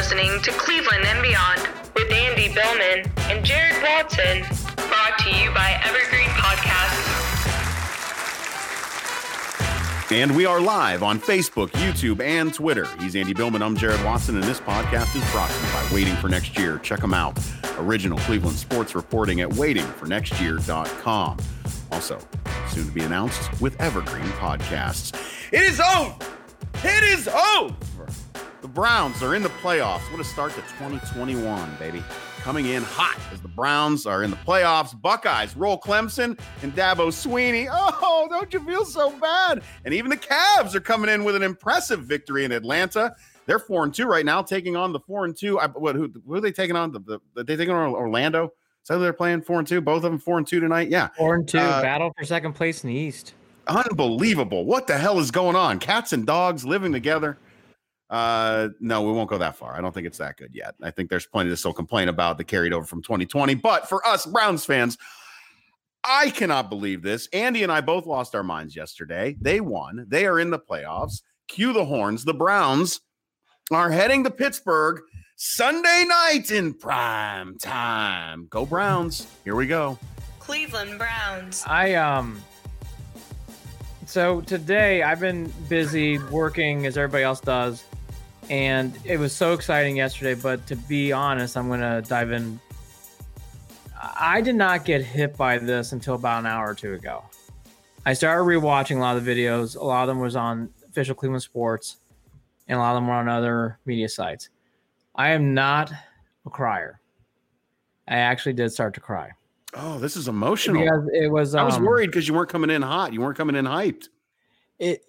listening to Cleveland and Beyond with Andy Billman and Jarid Watson, brought to you by Evergreen Podcasts. And we are live on Facebook, YouTube, and Twitter. He's Andy Billman. I'm Jarid Watson, and this podcast is brought to you by Waiting for Next Year. Check them out. Original Cleveland sports reporting at waitingfornextyear.com. Also, soon to be announced with Evergreen Podcasts. It is over! It is over! The Browns are in the playoffs. What a start to 2021, baby. Coming in hot as the Browns are in the playoffs. Buckeyes roll Clemson and Dabo Swinney. Oh, don't you feel so bad? And even the Cavs are coming in with an impressive victory in Atlanta. They're four and two right now, taking on the four and two. I, what, who, who are they taking on? The, the, the they taking on Orlando? So they're playing four and two. Both of them four and two tonight. Yeah, four and two. Uh, battle for second place in the East. Unbelievable! What the hell is going on? Cats and dogs living together. Uh, no, we won't go that far. I don't think it's that good yet. I think there's plenty to still complain about that carried over from 2020. But for us Browns fans, I cannot believe this. Andy and I both lost our minds yesterday. They won. They are in the playoffs. Cue the horns. The Browns are heading to Pittsburgh Sunday night in prime time. Go Browns. Here we go. Cleveland Browns. I um so today I've been busy working as everybody else does and it was so exciting yesterday. But to be honest, I'm going to dive in. I did not get hit by this until about an hour or two ago. I started rewatching a lot of the videos. A lot of them was on official Cleveland Sports, and a lot of them were on other media sites. I am not a crier. I actually did start to cry. Oh, this is emotional. Because it was. I was um, worried because you weren't coming in hot. You weren't coming in hyped. It.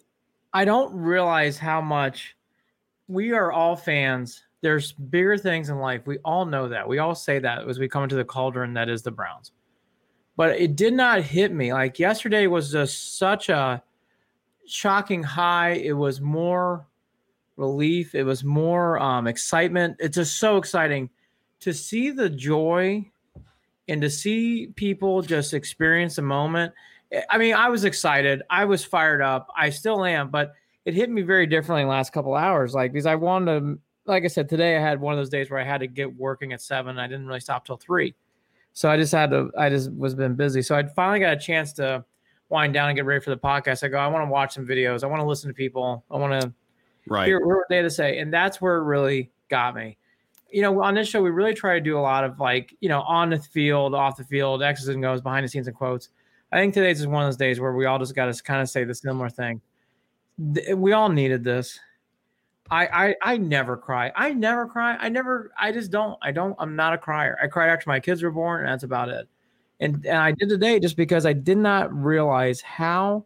I don't realize how much we are all fans. There's bigger things in life. We all know that. We all say that as we come into the cauldron that is the Browns. But it did not hit me. Like yesterday was just such a shocking high. It was more relief. It was more um, excitement. It's just so exciting to see the joy and to see people just experience a moment. I mean, I was excited. I was fired up. I still am, but it hit me very differently in the last couple hours. Like because I wanted to, like I said, today I had one of those days where I had to get working at seven. I didn't really stop till three, so I just had to. I just was been busy. So I finally got a chance to wind down and get ready for the podcast. I go, I want to watch some videos. I want to listen to people. I want to right. hear what they have to say, and that's where it really got me. You know, on this show, we really try to do a lot of like, you know, on the field, off the field, X's and O's, behind the scenes and quotes. I think today's is one of those days where we all just got to kind of say the similar thing we all needed this. I, I I never cry. I never cry. I never. I just don't. I don't. I'm not a crier. I cried after my kids were born, and that's about it. And and I did today just because I did not realize how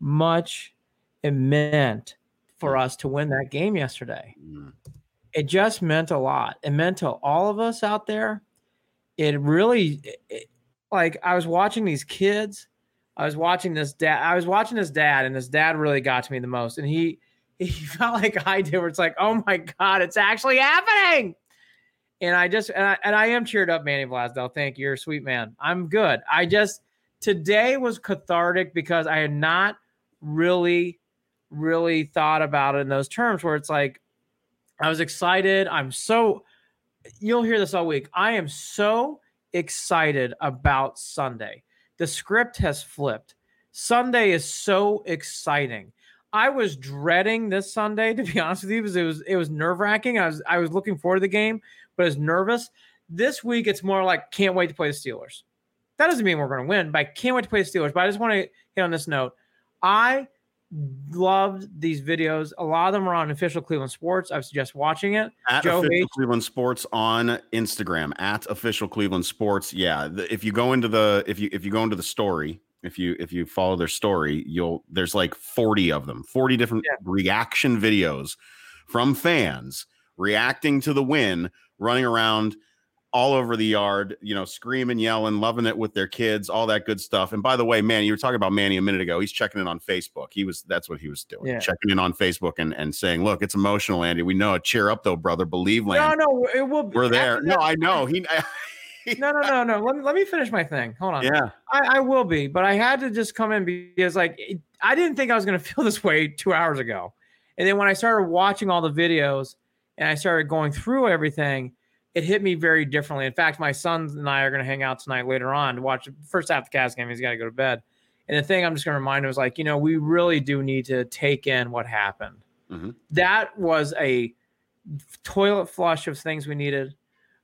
much it meant for us to win that game yesterday. Mm. It just meant a lot. It meant to all of us out there. It really, it, like I was watching these kids I was watching this dad. I was watching his dad, and his dad really got to me the most. And he he felt like I did, where it's like, oh my god, it's actually happening. And I just and I, and I am cheered up, Manny Blasdell. Thank you, you're a sweet man. I'm good. I just today was cathartic because I had not really, really thought about it in those terms. Where it's like, I was excited. I'm so. You'll hear this all week. I am so excited about Sunday the script has flipped. Sunday is so exciting. I was dreading this Sunday to be honest with you because it was it was nerve wracking. I was I was looking forward to the game, but I was nervous. This week it's more like can't wait to play the Steelers. That doesn't mean we're going to win, but I can't wait to play the Steelers. But I just want to hit on this note. I loved these videos. A lot of them are on official Cleveland Sports. I suggest watching it. At Joe official H- Cleveland Sports on Instagram. At official Cleveland Sports. Yeah, the, if you go into the if you if you go into the story, if you if you follow their story, you'll there's like 40 of them, 40 different yeah. reaction videos from fans reacting to the win, running around all over the yard, you know, screaming, yelling, loving it with their kids, all that good stuff. And by the way, man, you were talking about Manny a minute ago. He's checking in on Facebook. He was that's what he was doing, yeah. checking in on Facebook and, and saying, Look, it's emotional, Andy. We know it. Cheer up though, brother. Believeland. No, no, it will we're there. No, I know. He no, no, no, no. Let me let me finish my thing. Hold on. Yeah. I, I will be, but I had to just come in because like it, I didn't think I was gonna feel this way two hours ago. And then when I started watching all the videos and I started going through everything, it hit me very differently. In fact, my sons and I are going to hang out tonight later on to watch the first half of the Cavs game. He's got to go to bed. And the thing I'm just going to remind him is like, you know, we really do need to take in what happened. Mm-hmm. That was a toilet flush of things we needed.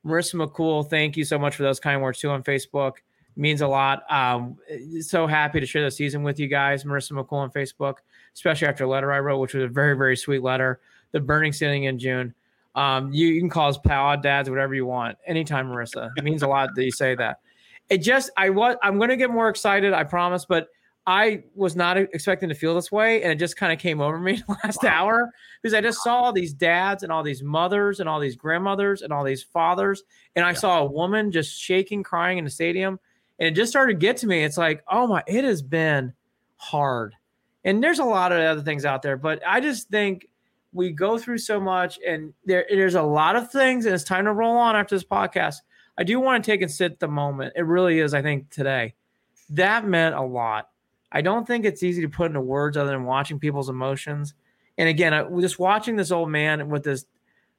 Marissa McCool, thank you so much for those kind words too on Facebook. It means a lot. Um, so happy to share the season with you guys, Marissa McCool on Facebook, especially after a letter I wrote, which was a very, very sweet letter. The burning ceiling in June. Um, you, you, can call us pal dads, whatever you want, anytime, Marissa. It means a lot that you say that. It just, I was, I'm going to get more excited, I promise, but I was not expecting to feel this way, and it just kind of came over me the last wow. hour because I just saw all these dads and all these mothers and all these grandmothers and all these fathers, and I yeah. saw a woman just shaking, crying in the stadium, and it just started to get to me. It's like, oh my, it has been hard, and there's a lot of other things out there, but I just think we go through so much, and there, there's a lot of things, and it's time to roll on after this podcast. I do want to take and sit the moment. It really is, I think, today. That meant a lot I don't think it's easy to put into words other than watching people's emotions. And again, I, just watching this old man with this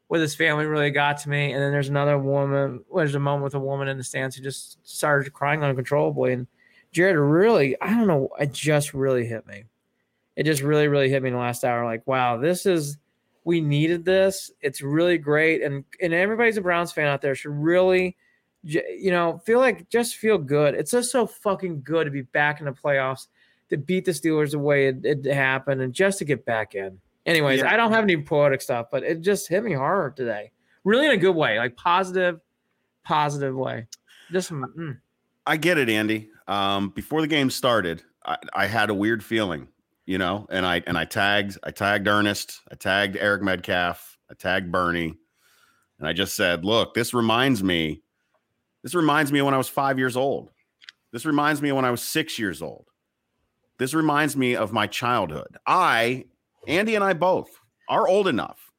with his family really got to me. And then there's another woman. There's a moment with a woman in the stands who just started crying uncontrollably. And Jarid really, I don't know, it just really hit me. It just really, really hit me in the last hour. Like, wow, this is we needed this. It's really great. And and everybody's a Browns fan out there should really you know, feel like just feel good. It's just so fucking good to be back in the playoffs to beat the Steelers the way it, it happened and just to get back in. Anyways, yeah. I don't have any poetic stuff, but it just hit me hard today. Really in a good way, like positive, positive way. Just mm. I get it, Andy. Um, before the game started, I, I had a weird feeling, you know, and I and I tagged I tagged Ernest, I tagged Eric Metcalf, I tagged Bernie, and I just said, look, this reminds me, this reminds me of when I was five years old. This reminds me of when I was six years old. This reminds me of my childhood. I, Andy and I both are old enough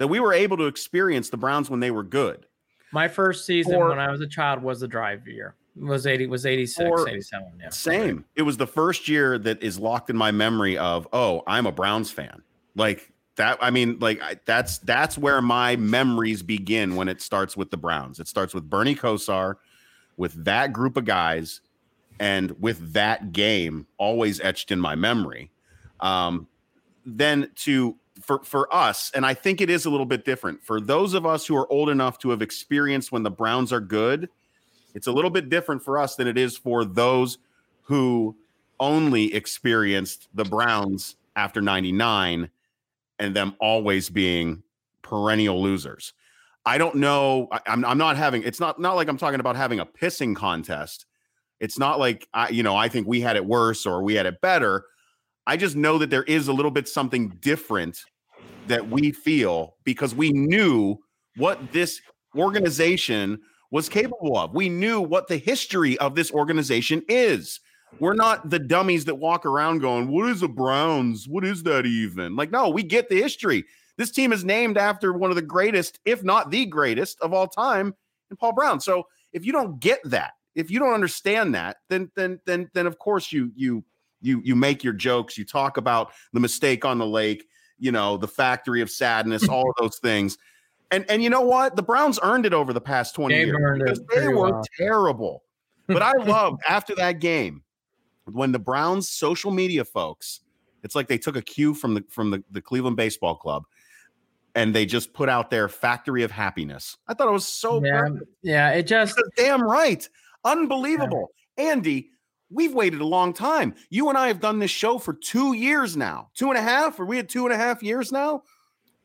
that we were able to experience the Browns when they were good. My first season when I was a child was the drive year. Was 80 was 86, 87. Yeah. Same. It was the first year that is locked in my memory of, oh, I'm a Browns fan. Like that I mean like I, that's that's where my memories begin when it starts with the Browns. It starts with Bernie Kosar with that group of guys and with that game always etched in my memory um, then to for for us and i think it is a little bit different for those of us who are old enough to have experienced when the browns are good it's a little bit different for us than it is for those who only experienced the browns after 99 and them always being perennial losers i don't know I, I'm, I'm not having it's not not like i'm talking about having a pissing contest it's not like I, you know, I think we had it worse or we had it better. I just know that there is a little bit something different that we feel because we knew what this organization was capable of. We knew what the history of this organization is. We're not the dummies that walk around going, What is the Browns? What is that even? Like, no, we get the history. This team is named after one of the greatest, if not the greatest of all time, in Paul Brown. So if you don't get that, if you don't understand that, then then then then of course you you you you make your jokes, you talk about the mistake on the lake, you know, the factory of sadness, all of those things. And and you know what? The Browns earned it over the past 20 they years because they were well. terrible. But I loved after that game when the Browns social media folks, it's like they took a cue from the from the, the Cleveland Baseball Club and they just put out their factory of happiness. I thought it was so yeah, perfect. yeah it just damn right. Unbelievable. Yeah. Andy, we've waited a long time. You and I have done this show for two years now. Two and a half? Are we at two and a half years now?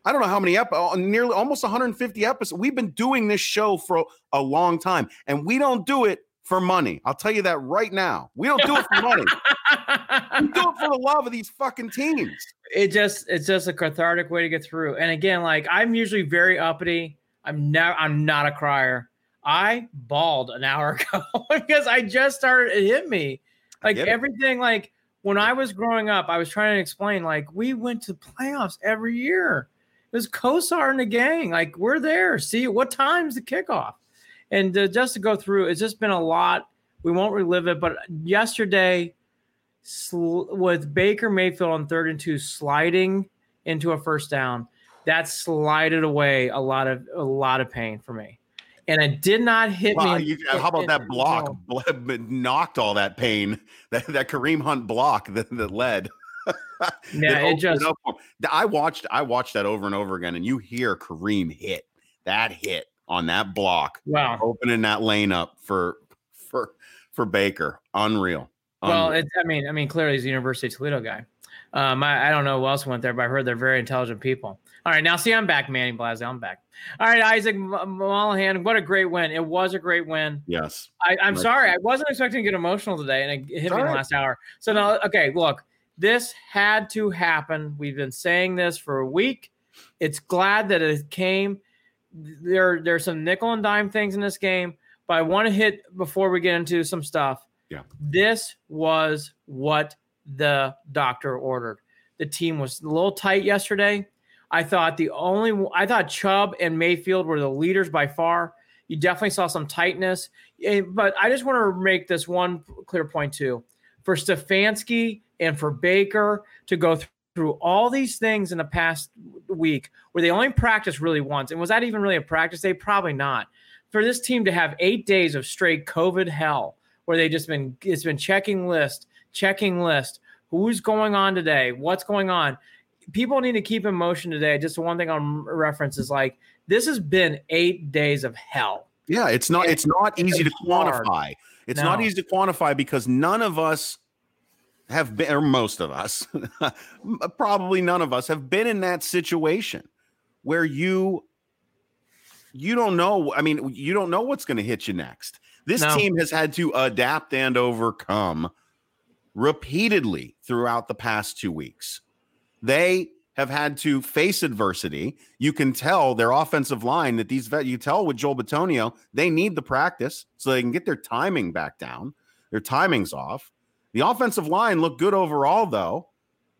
I don't know how many episodes, uh, nearly almost 150 episodes. We've been doing this show for a long time, and we don't do it for money. I'll tell you that right now. We don't do it for money. we do it for the love of these fucking teams. It just it's just a cathartic way to get through. And again, like I'm usually very uppity. I'm never I'm not a crier. I bawled an hour ago because I just started. It hit me like everything. Like when I was growing up, I was trying to explain. Like we went to playoffs every year. It was Kosar and the gang. Like we're there. See what time's the kickoff? And uh, just to go through, it's just been a lot. We won't relive it, but yesterday sl- with Baker Mayfield on third and two sliding into a first down that slided away a lot of a lot of pain for me. And it did not hit Wow, me. you- how about that block? Bl- knocked all that pain. That that Kareem Hunt block that, that led. Yeah, it just up for him. I watched I watched that over and over again, and you hear Kareem hit that hit on that block, wow. opening that lane up for for for Baker. Unreal. Well, it's I mean, I mean, clearly he's a University of Toledo guy. Um, I, I don't know who else went there, but I heard they're very intelligent people. All right, now see, I'm back, Manny Blasey. I'm back. All right, Isaac M- Mollahan, what a great win! It was a great win. yes. I, I'm Right. sorry, I wasn't expecting to get emotional today, and it hit me in all the right. last hour. So now, okay, look, this had to happen. We've been saying this for a week. It's glad that it came. There, there's some nickel and dime things in this game, but I want to hit before we get into some stuff. Yeah. This was what the doctor ordered. The team was a little tight yesterday. I thought the only I thought Chubb and Mayfield were the leaders by far. You definitely saw some tightness. But I just want to make this one clear point too. For Stefanski and for Baker to go th- through all these things in the past week where they only practiced really once. And was that even really a practice day? Probably not. For this team to have eight days of straight COVID hell where they just been it's been checking list, checking list, who's going on today, what's going on. People need to keep in motion today. Just the one thing on reference is like this has been eight days of hell. Yeah, it's not And it's not easy to it's hard. quantify. It's not easy to quantify because none of us have been or most of us probably none of us have been in that situation where you you don't know I mean you don't know what's going to hit you next. This No. team has had to adapt and overcome repeatedly throughout the past 2 weeks. They have had to face adversity. You can tell their offensive line that these vet, you tell with Joel Bitonio, they need the practice so they can get their timing back down. Their timing's off. The offensive line looked good overall, though.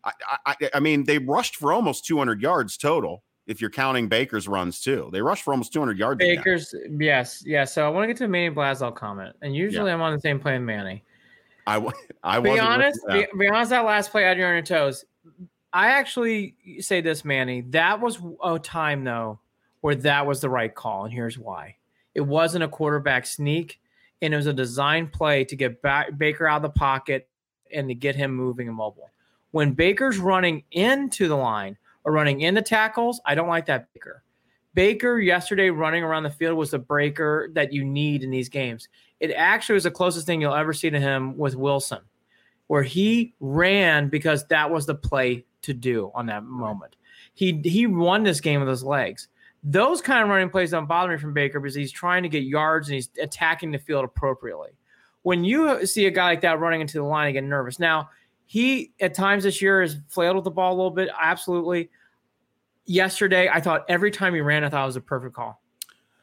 I, I, I mean, they rushed for almost 200 yards total. If you're counting Baker's runs too, they rushed for almost 200 yards. Baker's yes, yes. So I want to get to Manny Blaswell comment, and usually I'm on the same plane with Manny. I be wasn't honest, be, be honest. That last play out on your toes. I actually say this, Manny. That was a time though where that was the right call, and here's why. It wasn't a quarterback sneak, and it was a design play to get back Baker out of the pocket and to get him moving and mobile. When Baker's running into the line or running into tackles, I don't like that Baker. Baker yesterday running around the field was the breaker that you need in these games. It actually was the closest thing you'll ever see to him with Wilson, where he ran because that was the play to do on that moment. He he won this game with his legs. Those kind of running plays don't bother me from Baker because he's trying to get yards and he's attacking the field appropriately. When you see a guy like that running into the line, I get nervous. Now, he at times this year has flailed with the ball a little bit. Absolutely. Yesterday, I thought every time he ran, I thought it was a perfect call.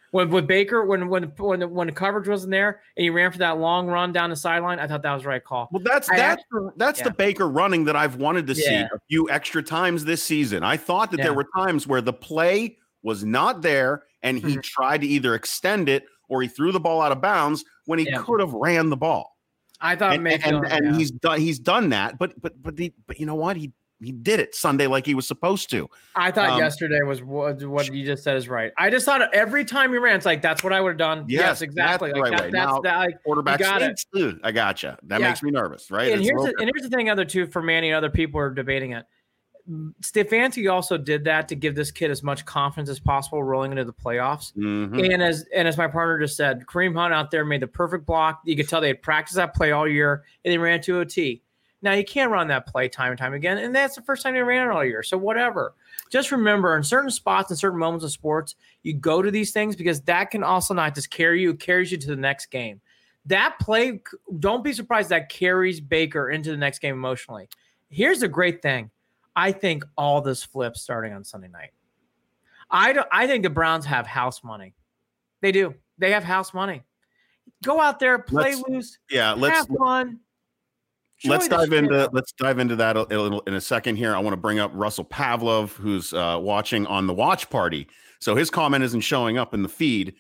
When with Baker, when when when the, when the coverage wasn't there and he ran for that long run down the sideline, I thought that was the right call. Well, that's I that's the, that's the. Baker running that I've wanted to see a few extra times this season. I thought that Yeah. there were times where the play was not there, and he Mhm. tried to either extend it or he threw the ball out of bounds when he Yeah. could have ran the ball. I thought And, and, and he's done he's done that, but but but the, but you know what he he did it Sunday like he was supposed to. I thought um, yesterday was what, what you just said is right. I just thought every time he ran, it's like that's what I would have done. Yes, Yes, exactly. that's Like right that, that's Now, that. Like, Quarterback got it. Ugh, I gotcha. That Yeah. makes me nervous, right? and It's here's the, and here's the thing, other two for Manny and other people are debating it. Stefanski also did that to give this kid as much confidence as possible rolling into the playoffs. Mhm. And as and as my partner just said, Kareem Hunt out there made the perfect block. You could tell they had practiced that play all year, and they ran to OT. Now you can't run that play time and time again, and that's the first time they ran it all year. So whatever. Just remember, in certain spots and certain moments of sports, you go to these things because that can also not just carry you; it carries you to the next game. That play, don't be surprised that carries Baker into the next game emotionally. Here's the great thing: I think all this flips starting on Sunday night. I don't, I think the Browns have house money. They do. They have house money. Go out there, play Let's- loose, yeah, let's have fun. let's dive shit into let's dive into that a, a little in a second here. I want to bring up Russell Pavlov, who's uh, watching on the watch party. So his comment isn't showing up in the feed.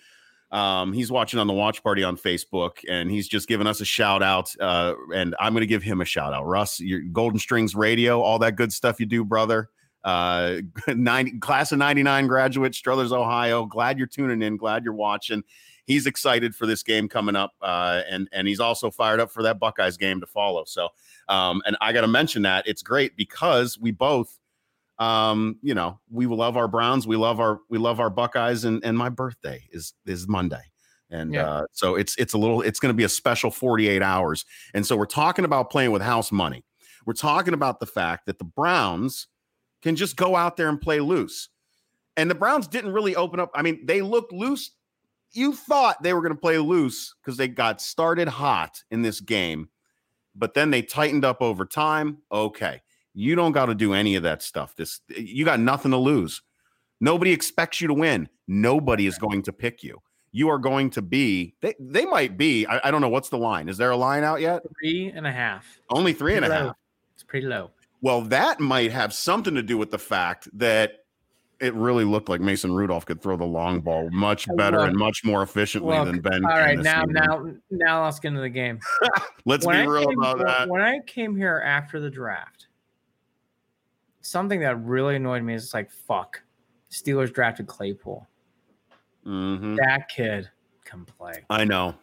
Um, he's watching on the watch party on Facebook, and he's just giving us a shout out. Uh, and I'm going to give him a shout out. Russ, your Golden Strings Radio, all that good stuff you do, brother. uh, 90, class of 99 graduate, Struthers, Ohio. Glad you're tuning in. Glad you're watching. He's excited for this game coming up, uh, and and he's also fired up for that Buckeyes game to follow. So, um, and I got to mention that it's great because we both, um, you know, we love our Browns, we love our we love our Buckeyes, and and my birthday is is Monday. And Yeah. uh, so it's it's a little it's going to be a special 48 hours. And so we're talking about playing with house money. We're talking about the fact that the Browns can just go out there and play loose. And the Browns didn't really open up. I mean, they looked loose. You thought they were going to play loose because they got started hot in this game, but then they tightened up over time. Okay. You don't got to do any of that stuff. This you got nothing to lose. Nobody expects you to win. Nobody is going to pick you. You are going to be, they, they might be. I, I don't know. What's the line? Is there a line out yet? Three and a half. Only three and a Pretty half. It's pretty low. Well, that might have something to do with the fact that it really looked like Mason Rudolph could throw the long ball much better and much more efficiently than Ben. All right, now season. now now let's get into the game. let's when be I real came, about that. When I came here after the draft, something that really annoyed me is like, fuck, Steelers drafted Claypool. Mhm. That kid can play. I know,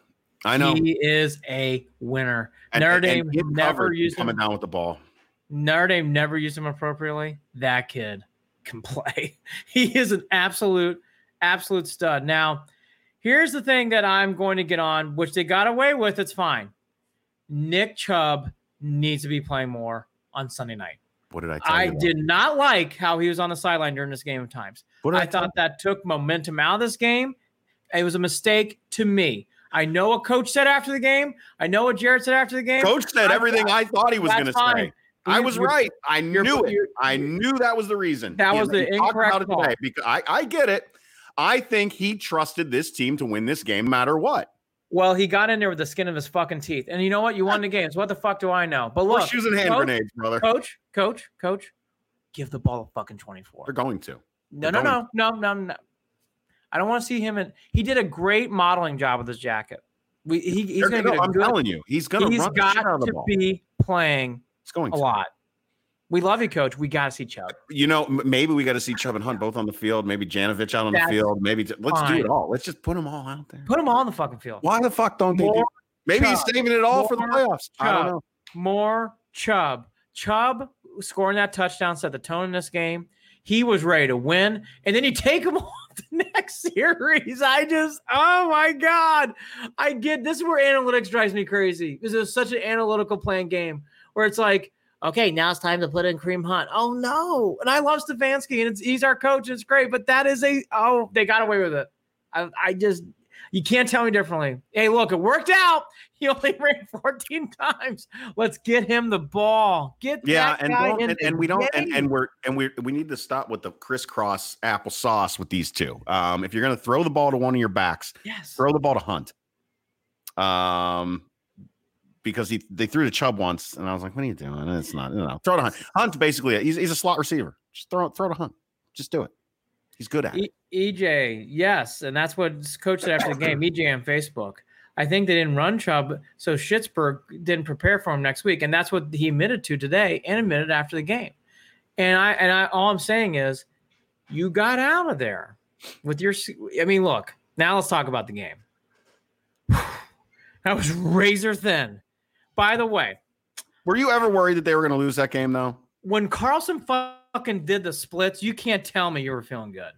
I know. He is a winner. And- Notre Dame and never used coming him. down with the ball. Notre Dame never used him appropriately. That kid can play. He is an absolute, absolute stud. Now, here's the thing that I'm going to get on, which they got away with. It's fine. Nick Chubb needs to be playing more on Sunday night. What did I tell I you? about? did not like how he was on the sideline during this game of times. I tell thought that took momentum out of this game. It was a mistake to me. I know what coach said after the game. I know what Jared said after the game. Coach said I- everything I thought he was going to say. I was right. I knew it. I knew that was the reason. That was the incorrect about it today call. because I, I get it. I think he trusted this team to win this game no matter what. Well, he got in there with the skin of his fucking teeth. And you know what? You won the games. What the fuck do I know? But look, shoes and hand coach, grenades, brother. coach, coach, coach, give the ball a fucking 24. They're going to. No, they're no, no, no, no, no. I don't want to see him in. He did a great modeling job with his jacket. We, he, he's They're going to gonna- get a I'm good. telling you, he's going to He's run the out got to be playing He's going a to. lot. We love you, coach. We got to see Chubb. You know, maybe we got to see Chubb and Hunt both on the field. Maybe Janovich out on That's the field. Maybe let's do it all. Let's just put them all out there. Put them all on the fucking field. Why the fuck don't they do? More Maybe he's saving it all for the More playoffs. I don't know. more Chubb. Chubb scoring that touchdown set the tone in this game. He was ready to win, and then you take him off the next series. I just, oh my god, I get this is where analytics drives me crazy This is such an analytical playing game where it's like, okay, now it's time to put in Kareem Hunt. Oh no, and I love Stefanski, and it's he's our coach. It's great, but that is a oh they got away with it. I, I just you can't tell me differently. Hey, look, it worked out. He only ran 14 times. Let's get him the ball. Get Yeah, that and guy don't, in and, and we don't and, and we're and we we need to stop with the crisscross applesauce with these two. Um, if you're gonna throw the ball to one of your backs, yes. throw the ball to Hunt. Um, because he they threw to Chubb once, and I was like, "What are you doing?" And it's not, you know, throw to Hunt. Hunt basically, he's, he's a slot receiver. Just throw throw to Hunt. Just do it. He's good at it. E- EJ, yes, and that's what coach said after the game. EJ on Facebook. I think they didn't run Chubb, so Schittsburg didn't prepare for him next week, and that's what he admitted to today and admitted after the game. And I and I all I'm saying is, you got out of there with your. I mean, look. Now let's talk about the game. That was razor thin. By the way, Were you ever worried that they were going to lose that game though? when Carlson fucking did the splits, you can't tell me you were feeling good.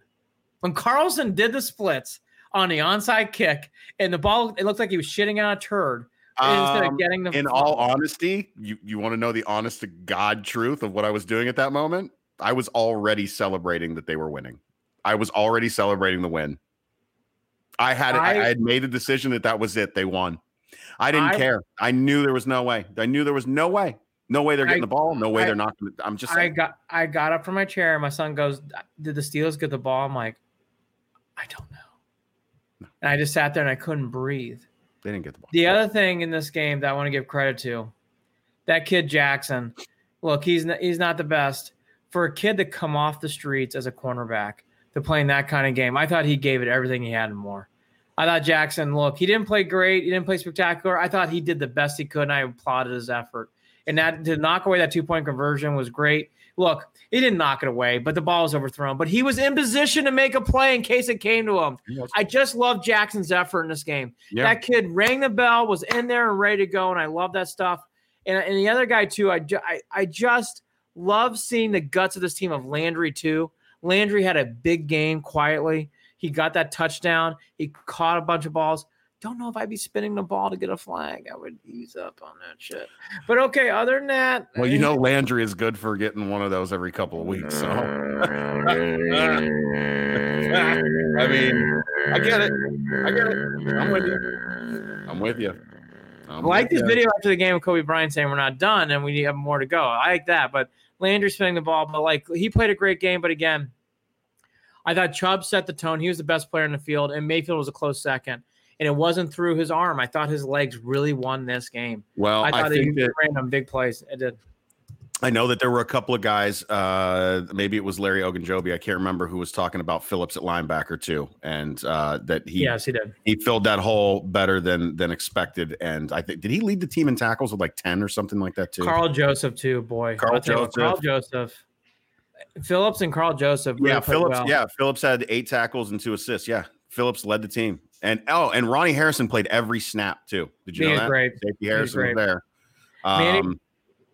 When Carlson did the splits on the onside kick and the ball, it looked like he was shitting out a turd instead Um, of getting the. in all honesty, you, you want to know the honest to God truth of what I was doing at that moment? I was already celebrating that they were winning. I was already celebrating the win. I had I, I- I had made a decision that that was it. They won. I didn't I- care. I knew there was no way. I knew there was no way. No way they're getting I- the ball. No way I- they're not. I'm just I got I got up from my chair. and My son goes, "Did the Steelers get the ball?" I'm like, I don't know. And I just sat there and I couldn't breathe. they didn't get the ball. The other thing in this game that I want to give credit to, that kid Jackson. Look, he's not, he's not the best for a kid to come off the streets as a cornerback to playing that kind of game. I thought he gave it everything he had and more. I thought Jackson, look, he didn't play great, he didn't play spectacular. I thought he did the best he could, and I applauded his effort. And that to knock away that two point conversion was great. look, he didn't knock it away, but the ball was overthrown. But he was in position to make a play in case it came to him. I just love Jackson's effort in this game. Yeah. That kid rang the bell, was in there and ready to go, and I love that stuff. And, and the other guy too, I, I I just love seeing the guts of this team of Landry too. Landry had a big game quietly. He got that touchdown. He caught a bunch of balls. Don't know if I'd be spinning the ball to get a flag. I would ease up on that shit. But okay, other than that, Well, you eh. know Landry is good for getting one of those every couple of weeks. So I mean, I get it. I get it. I'm with you. I'm with you. I'm I like this ya. video after the game of Kobe Bryant saying we're not done and we have more to go. I like that. But Landry spinning the ball, but like he played a great game. But again, I thought Chubb set the tone. He was the best player in the field, and Mayfield was a close second. And it wasn't through his arm. I thought his legs really won this game. Well, I I, thought he think that ran them big plays. It did. I know that there were a couple of guys. Uh, maybe it was Larry Ogunjobi. I can't remember who was talking about Phillips at linebacker too, and uh, that he yes, he did. he filled that hole better than than expected. And I think did he lead the team in tackles with like ten or something like that too? Karl Joseph too, boy. Karl I'll tell you what, Karl Joseph. Phillips and Karl Joseph. really yeah, Phillips. well. Yeah, Phillips had eight tackles and two assists. Yeah, Phillips led the team, and oh, and Ronnie Harrison played every snap too. Did you He know that? great. Safety Harrison was great. there. Manny- Um,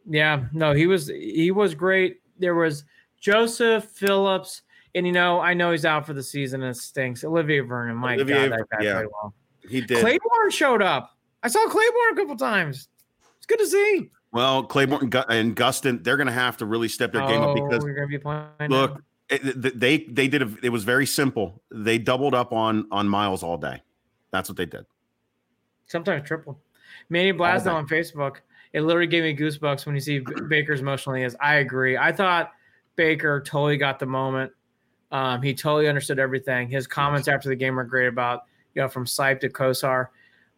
Yeah, no, he was he was great. There was Joseph Phillips, and you know, I know he's out for the season and it stinks. Olivier Vernon, my Olivier God, that guy yeah. played well. he did. Claiborne showed up. I saw Claiborne a couple times. It's good to see. Well, Claiborne and Gu- and Gustin, they're going to have to really step their game up because we're gonna be playing. look, it, they they did a, it was very simple. They doubled up on on Myles all day. That's what they did. sometimes triple. Manny Blasno on Facebook. It literally gave me goosebumps when you see Baker's emotionally is. I agree. I thought Baker totally got the moment. Um, he totally understood everything. His comments after the game were great about you know from Sipe to Kosar.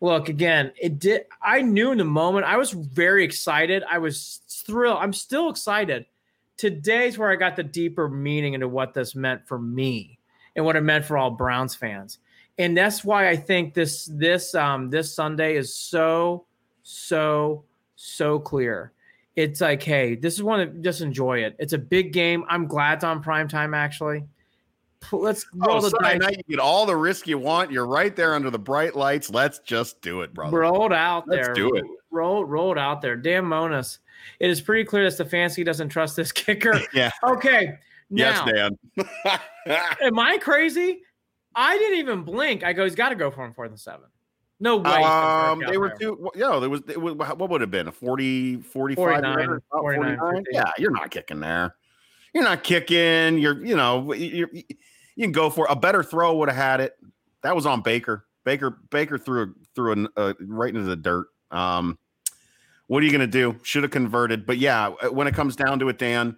Look again. It did. I knew in the moment. I was very excited. I was thrilled. I'm still excited. Today's where I got the deeper meaning into what this meant for me and what it meant for all Browns fans and that's why I think this this um this Sunday is so so so clear. It's like, hey, this is one of just enjoy it. It's a big game. I'm glad it's on prime time. Actually, let's roll Oh, the dice. night, you get all the risk you want. You're right there under the bright lights. Let's just do it, brother. Roll it out Let's there. do it. Roll roll it out there. Damn Monas. It is pretty clear that Stefanski doesn't trust this kicker. Yeah. Okay. Now, Yes, Dan. am I crazy? I didn't even blink. I go, he's got to go for him fourth and seven. No way. um, they were there. two. You know, there was, it was what would it have been a 40, 45 49, yarder? About 49, 49? Yeah, you're not kicking there. You're not kicking. You're, you know, you you can go for a better throw. Would have had it. That was on Baker. Baker Baker threw threw a, uh, right into the dirt. Um, what are you going to do? Should have converted. But yeah, uh, when it comes down to it, Dan,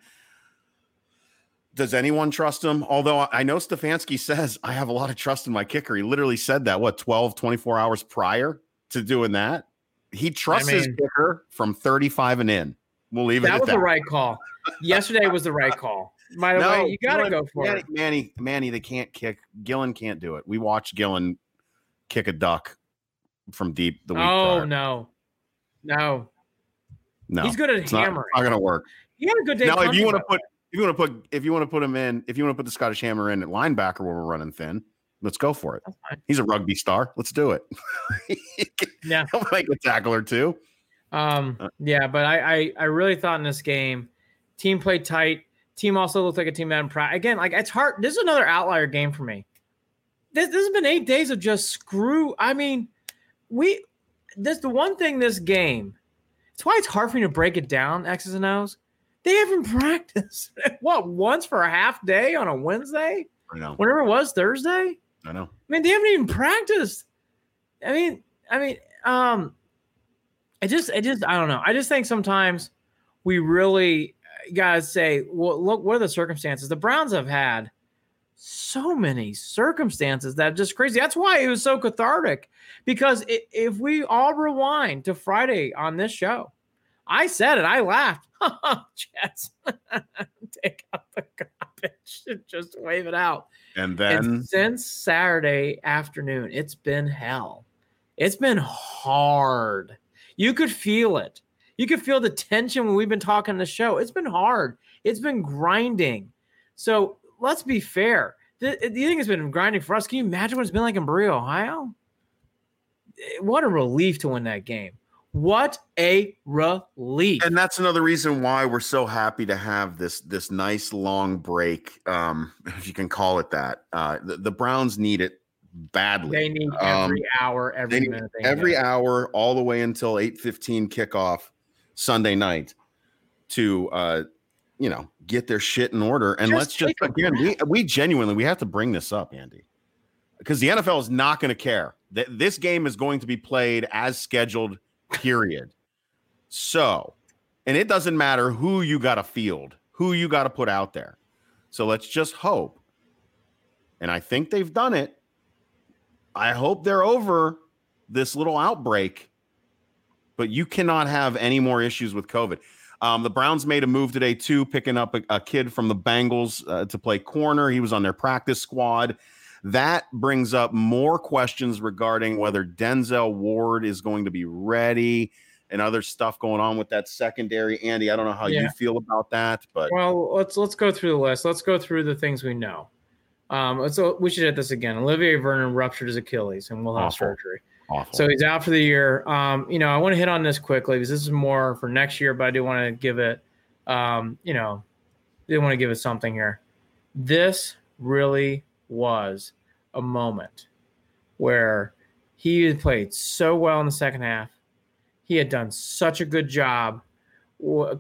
does anyone trust him? Although I know Stefanski says, I have a lot of trust in my kicker. He literally said that, what, 12, 24 hours prior to doing that? He trusts his mean- kicker from 35 and in. We'll leave it That at was that. the right call. Yesterday was the right call. By the way, you got to Gillan- go for Manny, it. Manny, Manny, they can't kick. Gillan can't do it. We watched Gillan kick a duck from deep the week Oh prior. no, no, No, he's good at it's not, hammering. not going to work. He had a good day. now, if you want to put, if you want to put, if you want to put him in, if you want to put the Scottish Hammer in at linebacker where we're running thin, let's go for it. He's a rugby star. Let's do it. Yeah. He'll make a tackle or two. Um, Uh, yeah, but I, I, I really thought in this game, team played tight. Team also looked like a team that I'm proud. Again, like it's hard. This is another outlier game for me. This, this has been eight days of just screw. I mean, we. This the one thing this game. It's why it's hard for me to break it down. X's and O's. They haven't practiced. what once for a half day on a Wednesday, I know. whenever it was Thursday. I know. I mean, they haven't even practiced. I mean, I mean, um, I just, I just, I don't know. I just think sometimes we really gotta say, well, look, what are the circumstances? The Browns have had so many circumstances that just crazy. That's why it was so cathartic. Because if we all rewind to Friday on this show, I said it. I laughed. Oh, Jets, take out the garbage. And just wave it out. And And then since Saturday afternoon, it's been hell. It's been hard. You could feel it. You can feel the tension when we've been talking the show. It's been hard. It's been grinding. So let's be fair. The, the thing has been grinding for us. Can you imagine what it's been like in Berea, Ohio? Eh, what a relief to win that game. What a relief. And that's another reason why we're so happy to have this this nice long break, um, if you can call it that. Uh, the, the Browns need it badly. They need every um, hour, every minute. every hour, all the way until 8:15 kickoff Sunday night to uh, you know, get their shit in order. And just let's just again, we, we genuinely we have to bring this up, Andy, because the NFL is not going to care. That this game is going to be played as scheduled, period. so, and it doesn't matter who you got to field, who you got to put out there. So let's just hope. And I think they've done it. I hope they're over this little outbreak, but you cannot have any more issues with COVID. Um, the Browns made a move today too, picking up a, a kid from the Bengals uh, to play corner. He was on their practice squad. That brings up more questions regarding whether Denzel Ward is going to be ready and other stuff going on with that secondary. Andy, I don't know how yeah. you feel about that, but well, let's let's go through the list. Let's go through the things we know. Um, so we should hit this again. Olivier Vernon ruptured his Achilles and will have Awful. surgery. Awful. So he's out for the year. Um, you know, I want to hit on this quickly because this is more for next year, but I do want to give it, um, you know, I do want to give it something here. This really was a moment where he had played so well in the second half. He had done such a good job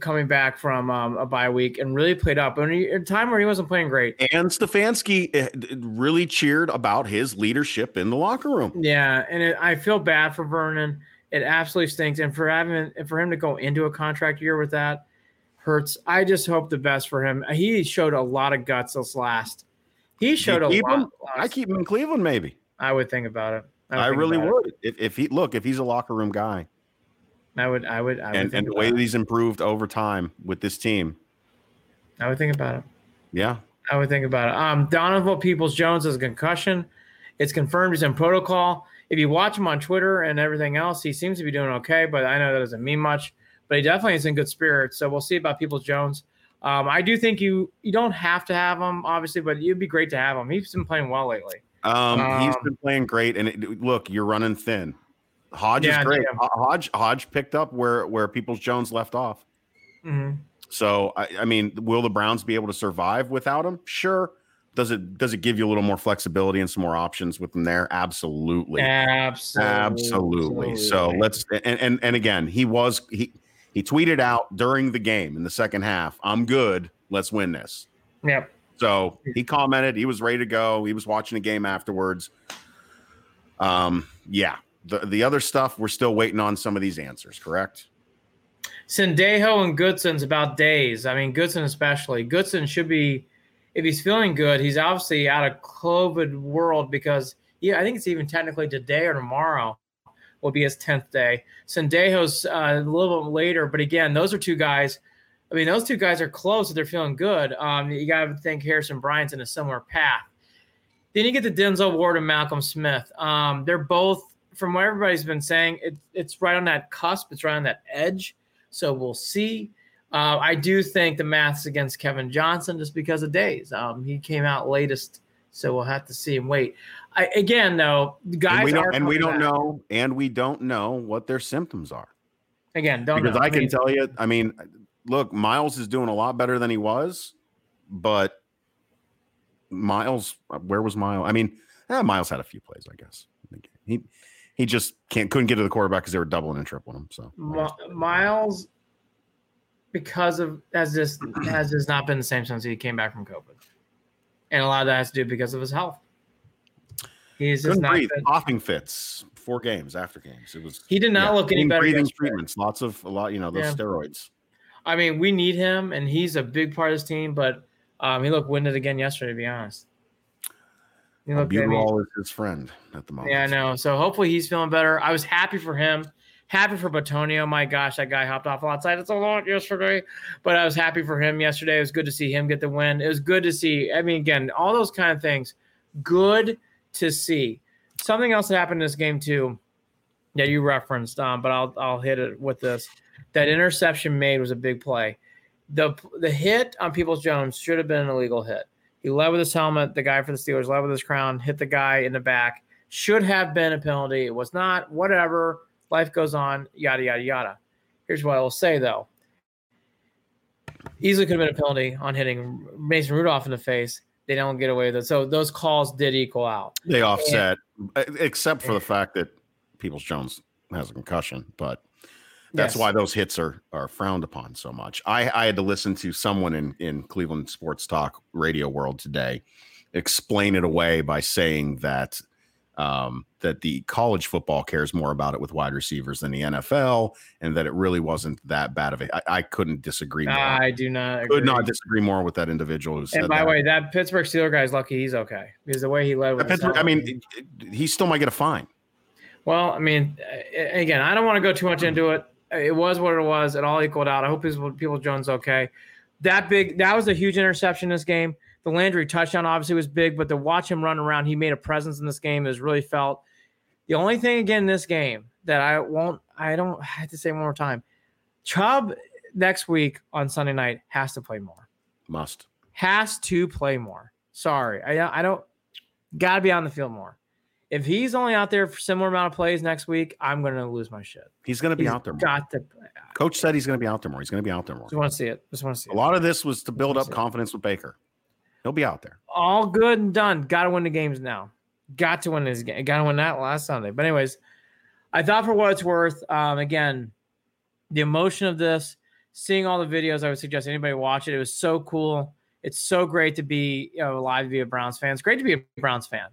coming back from um, a bye week and really played up. And a time where he wasn't playing great. And Stefanski eh, really cheered about his leadership in the locker room. Yeah, and it, I feel bad for Vernon. It absolutely stinks, and for having for him to go into a contract year with that hurts. I just hope the best for him. He showed a lot of guts this last. He showed a lot. Him? I keep him in Cleveland, maybe. I would think about it. I, I really would. If, if he look, if he's a locker room guy. I would, I would, I would and, and the way that he's improved over time with this team. I would think about it. Yeah, I would think about it. Um, Donovan Peoples Jones has a concussion. It's confirmed he's in protocol. If you watch him on Twitter and everything else, he seems to be doing okay. But I know that doesn't mean much. But he definitely is in good spirits. So we'll see about Peoples Jones. Um, I do think you you don't have to have him, obviously, but it'd be great to have him. He's been playing well lately. Um, um he's been playing great, and it, look, you're running thin. Hodge yeah, is great. Hodge Hodge picked up where where Peoples Jones left off. Mm-hmm. So I, I, mean, will the Browns be able to survive without him? Sure. Does it does it give you a little more flexibility and some more options with them there? Absolutely. Absolutely. Absolutely. So let's and, and and again, he was he he tweeted out during the game in the second half, I'm good. Let's win this. Yep. So he commented, he was ready to go. He was watching the game afterwards. Um, yeah, the, the other stuff, we're still waiting on some of these answers, correct? Sendejo and Goodson's about days. I mean, Goodson especially. Goodson should be, if he's feeling good, he's obviously out of COVID world because yeah, I think it's even technically today or tomorrow will be his tenth day. Sendejo's uh, a little bit later, but again, those are two guys. I mean, those two guys are close. If they're feeling good. Um, you got to think Harrison Bryant's in a similar path. Then you get the Denzel Ward and Malcolm Smith. Um, they're both from what everybody's been saying, it, it's right on that cusp. It's right on that edge. So we'll see. Uh, I do think the math's against Kevin Johnson just because of days. Um, he came out latest, so we'll have to see and wait. I, again, though, guys and we don't, and we don't know, and we don't know what their symptoms are. Again, don't because know. I, I can tell you. I mean, look, Myles is doing a lot better than he was, but Myles, where was Myles? I mean, eh, Myles had a few plays, I guess. He he just can't couldn't get to the quarterback because they were doubling and tripling him. So Myles, because of has just has just not been the same since he came back from COVID, and a lot of that has to do because of his health. He's just not breathe. Been, coughing fits. Four games after games, it was. He did not yeah, look any better. Breathing treatments, lots of a lot. You know those yeah. steroids. I mean, we need him, and he's a big part of this team. But um, he looked winded again yesterday. To be honest. Looked Buterol is his friend at the moment. Yeah, I know. So hopefully he's feeling better. I was happy for him. Happy for Bitonio. My gosh, that guy hopped off outside. It's a lot yesterday, but I was happy for him yesterday. It was good to see him get the win. It was good to see. I mean, again, all those kind of things. Good to see. Something else that happened in this game too, that you referenced, um, but I'll I'll hit it with this. That interception made was a big play. the the hit on Peoples Jones should have been an illegal hit. He led with his helmet. The guy for the Steelers led with his crown, hit the guy in the back. Should have been a penalty. It was not. Whatever. Life goes on. Yada yada yada. Here's what I will say though. Easily could have been a penalty on hitting Mason Rudolph in the face. They don't get away with it. So those calls did equal out. They offset, and, except for the fact that Peoples Jones has a concussion, but that's yes. why those hits are are frowned upon so much. I, I had to listen to someone in in Cleveland sports talk radio world today explain it away by saying that um, that the college football cares more about it with wide receivers than the NFL, and that it really wasn't that bad of a. I, I couldn't distree more. I do not. Agree. Could not disagree more with that individual. Who and by the way, that Pittsburgh Steeler guy is lucky he's okay because the way he led. Pittsburgh, I mean, he still might get a fine. Well, I mean, again, I don't want to go too much into it. It was what it was. It all equaled out. I hope people Jones okay. That big, that was a huge interception this game. The Landry touchdown obviously was big, but to watch him run around, he made a presence in this game was really felt. The only thing again in this game that I won't, I don't I have to say one more time. Chubb next week on Sunday night has to play more. Must. Has to play more. Sorry. I I don't gotta be on the field more. If he's only out there for similar amount of plays next week, I'm going to lose my shit. He's going to be he's out there. More. Got to. Coach said he's going to be out there more. He's going to be out there more. Just want to see it. Just want to see. A it. lot of this was to build up confidence with Baker. He'll be out there. All good and done. Got to win the games now. Got to win this game. Got to win that last Sunday. But anyways, I thought for what it's worth. Um, again, the emotion of this, seeing all the videos, I would suggest anybody watch it. It was so cool. It's so great to be you know, alive to be a Browns fan. It's great to be a Browns fan.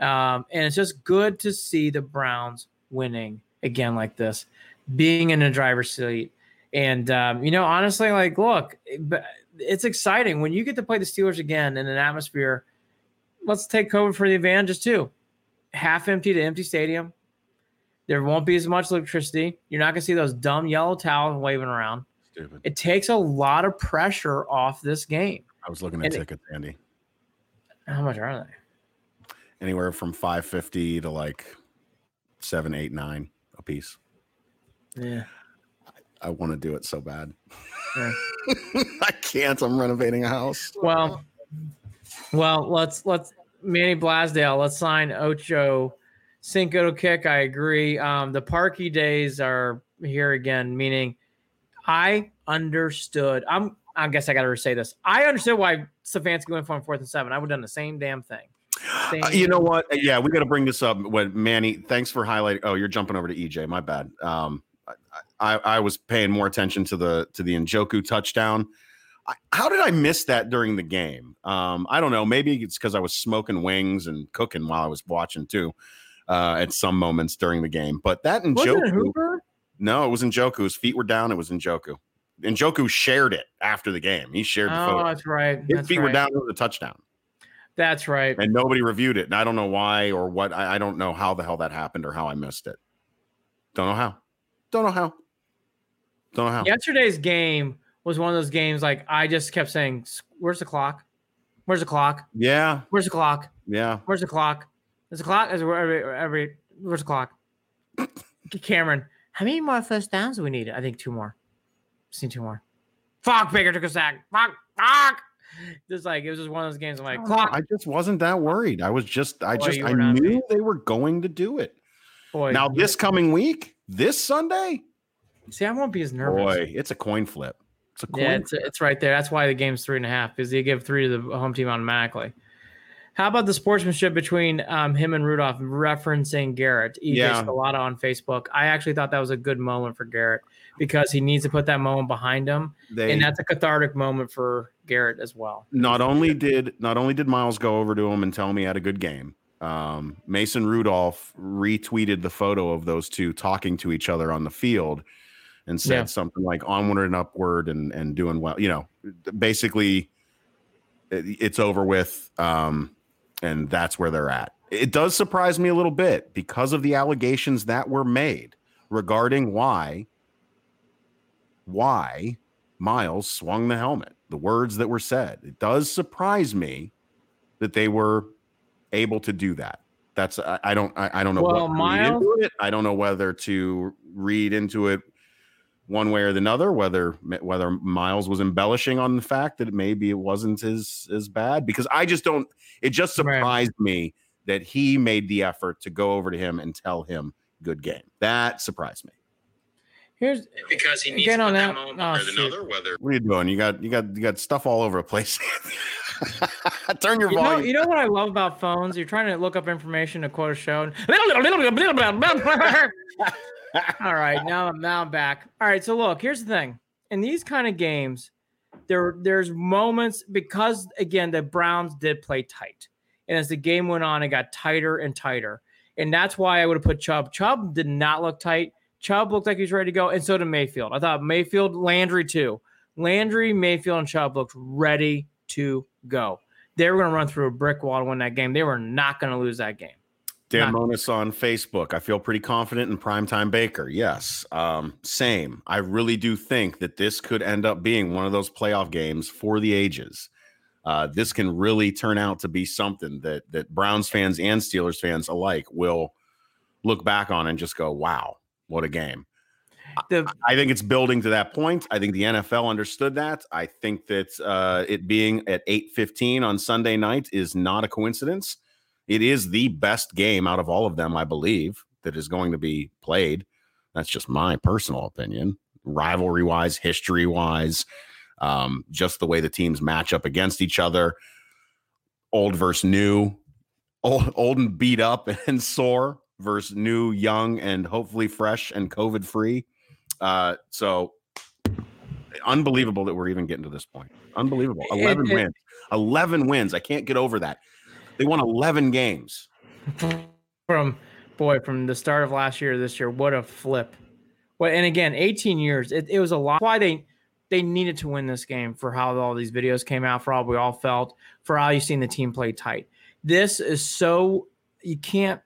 Um, and it's just good to see the Browns winning again like this, being in the driver's seat. And, um, you know, honestly, like, look, it's exciting when you get to play the Steelers again in an atmosphere. Let's take COVID for the advantages too. Half empty to empty stadium. There won't be as much electricity. You're not going to see those dumb yellow towels waving around. Stupid. It takes a lot of pressure off this game. I was looking at and tickets, Andy. How much are they? Anywhere from 550 to like seven, eight, nine a piece. Yeah. I, I want to do it so bad. Yeah. I can't. I'm renovating a house. Well, well, let's let's Manny Blasdale. Let's sign Ocho Cinco to kick. I agree. Um, the Parkey days are here again, meaning I understood. I'm. I guess I got to say this. I understood why Stefanski went for him fourth and seven. I would have done the same damn thing. Uh, you know what? Yeah, we got to bring this up. When Manny, thanks for highlighting. Oh, you're jumping over to EJ. My bad. Um, I, I was paying more attention to the to the Njoku touchdown. I, how did I miss that during the game? Um, I don't know. Maybe it's because I was smoking wings and cooking while I was watching too. Uh, at some moments during the game, but that Njoku. No, it was Njoku. His feet were down. It was Njoku. Njoku shared it after the game. He shared the oh, photo. that's right. His that's feet right. were down. It was a touchdown. That's right. And nobody reviewed it. And I don't know why or what. I, I don't know how the hell that happened or how I missed it. Don't know how. Don't know how. Don't know how. Yesterday's game was one of those games like I just kept saying, Where's the clock? Where's the clock? Yeah. Where's the clock? Yeah. Where's the clock? Is the clock? Is every, every where's the clock? Cameron, how many more first downs do we need? I think two more. Need two more. Fuck, Baker took a sack. Fuck, fuck just like it was just one of those games. I'm like, oh, clock. I just wasn't that worried. I was just, I Boy, just, I knew me. they were going to do it. Boy, now this coming week, this Sunday. See, I won't be as nervous. Boy, it's a coin flip. It's a coin yeah, it's, it's right there. That's why the game's three and a half because they give three to the home team automatically. How about the sportsmanship between um, him and Rudolph referencing Garrett? EJ yeah. Scalata on Facebook. I actually thought that was a good moment for Garrett because he needs to put that moment behind him, they, and that's a cathartic moment for Garrett as well. Not only did not only did Myles go over to him and tell him he had a good game. Um, Mason Rudolph retweeted the photo of those two talking to each other on the field and said yeah. something like onward and upward and and doing well. You know, basically, it's over with. Um, and that's where they're at. It does surprise me a little bit because of the allegations that were made regarding why why Myles swung the helmet. The words that were said. It does surprise me that they were able to do that. That's I, I don't I, I, don't know well, Myles, it. I don't know whether to read into it one way or the other, whether whether Myles was embellishing on the fact that maybe it wasn't as as bad. Because I just don't. It just surprised right. me that he made the effort to go over to him and tell him good game. That surprised me. Here's because he needs to on that. Oh, another weather. What are you doing? You got you got you got stuff all over the place. Turn your you volume. Know, you know what I love about phones? You're trying to look up information to quote a show. And... all right, now now I'm back. All right, so look, here's the thing. In these kind of games, there there's moments because again the Browns did play tight, and as the game went on, it got tighter and tighter, and that's why I would have put Chubb. Chubb did not look tight. Chubb looked like he was ready to go, and so did Mayfield. I thought Mayfield, Landry too. Landry, Mayfield, and Chubb looked ready to go. They were going to run through a brick wall to win that game. They were not going to lose that game. Dan Monis on Facebook. I feel pretty confident in primetime Baker. Yes. Um, same. I really do think that this could end up being one of those playoff games for the ages. Uh, this can really turn out to be something that that Browns fans and Steelers fans alike will look back on and just go, "Wow, what a game!" The, I think it's building to that point. I think the NFL understood that. I think that uh, it being at eight fifteen on Sunday night is not a coincidence. It is the best game out of all of them, I believe, that is going to be played. That's just my personal opinion, rivalry wise, history wise, um, just the way the teams match up against each other, old versus new, old, old and beat up and sore versus new, young, and hopefully fresh and COVID free. Uh, so unbelievable that we're even getting to this point. Unbelievable. 11 it, it, wins. 11 wins. I can't get over that. They won 11 games. From boy, from the start of last year to this year, what a flip. Well, and again, 18 years. It, it was a lot. Why they they needed to win this game for how all these videos came out, for how we all felt, for how you seen the team play tight. This is so you can't.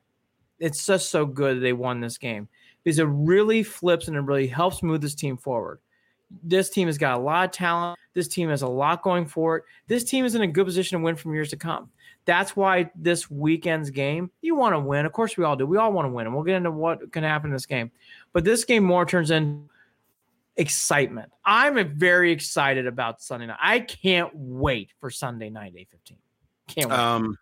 It's just so good they won this game because it really flips and it really helps move this team forward. This team has got a lot of talent. This team has a lot going for it. This team is in a good position to win from years to come. That's why this weekend's game, you want to win. Of course, we all do. We all want to win, and we'll get into what can happen in this game. But this game more turns in excitement. I'm very excited about Sunday night. I can't wait for Sunday night, 8:15. Can't wait. Um,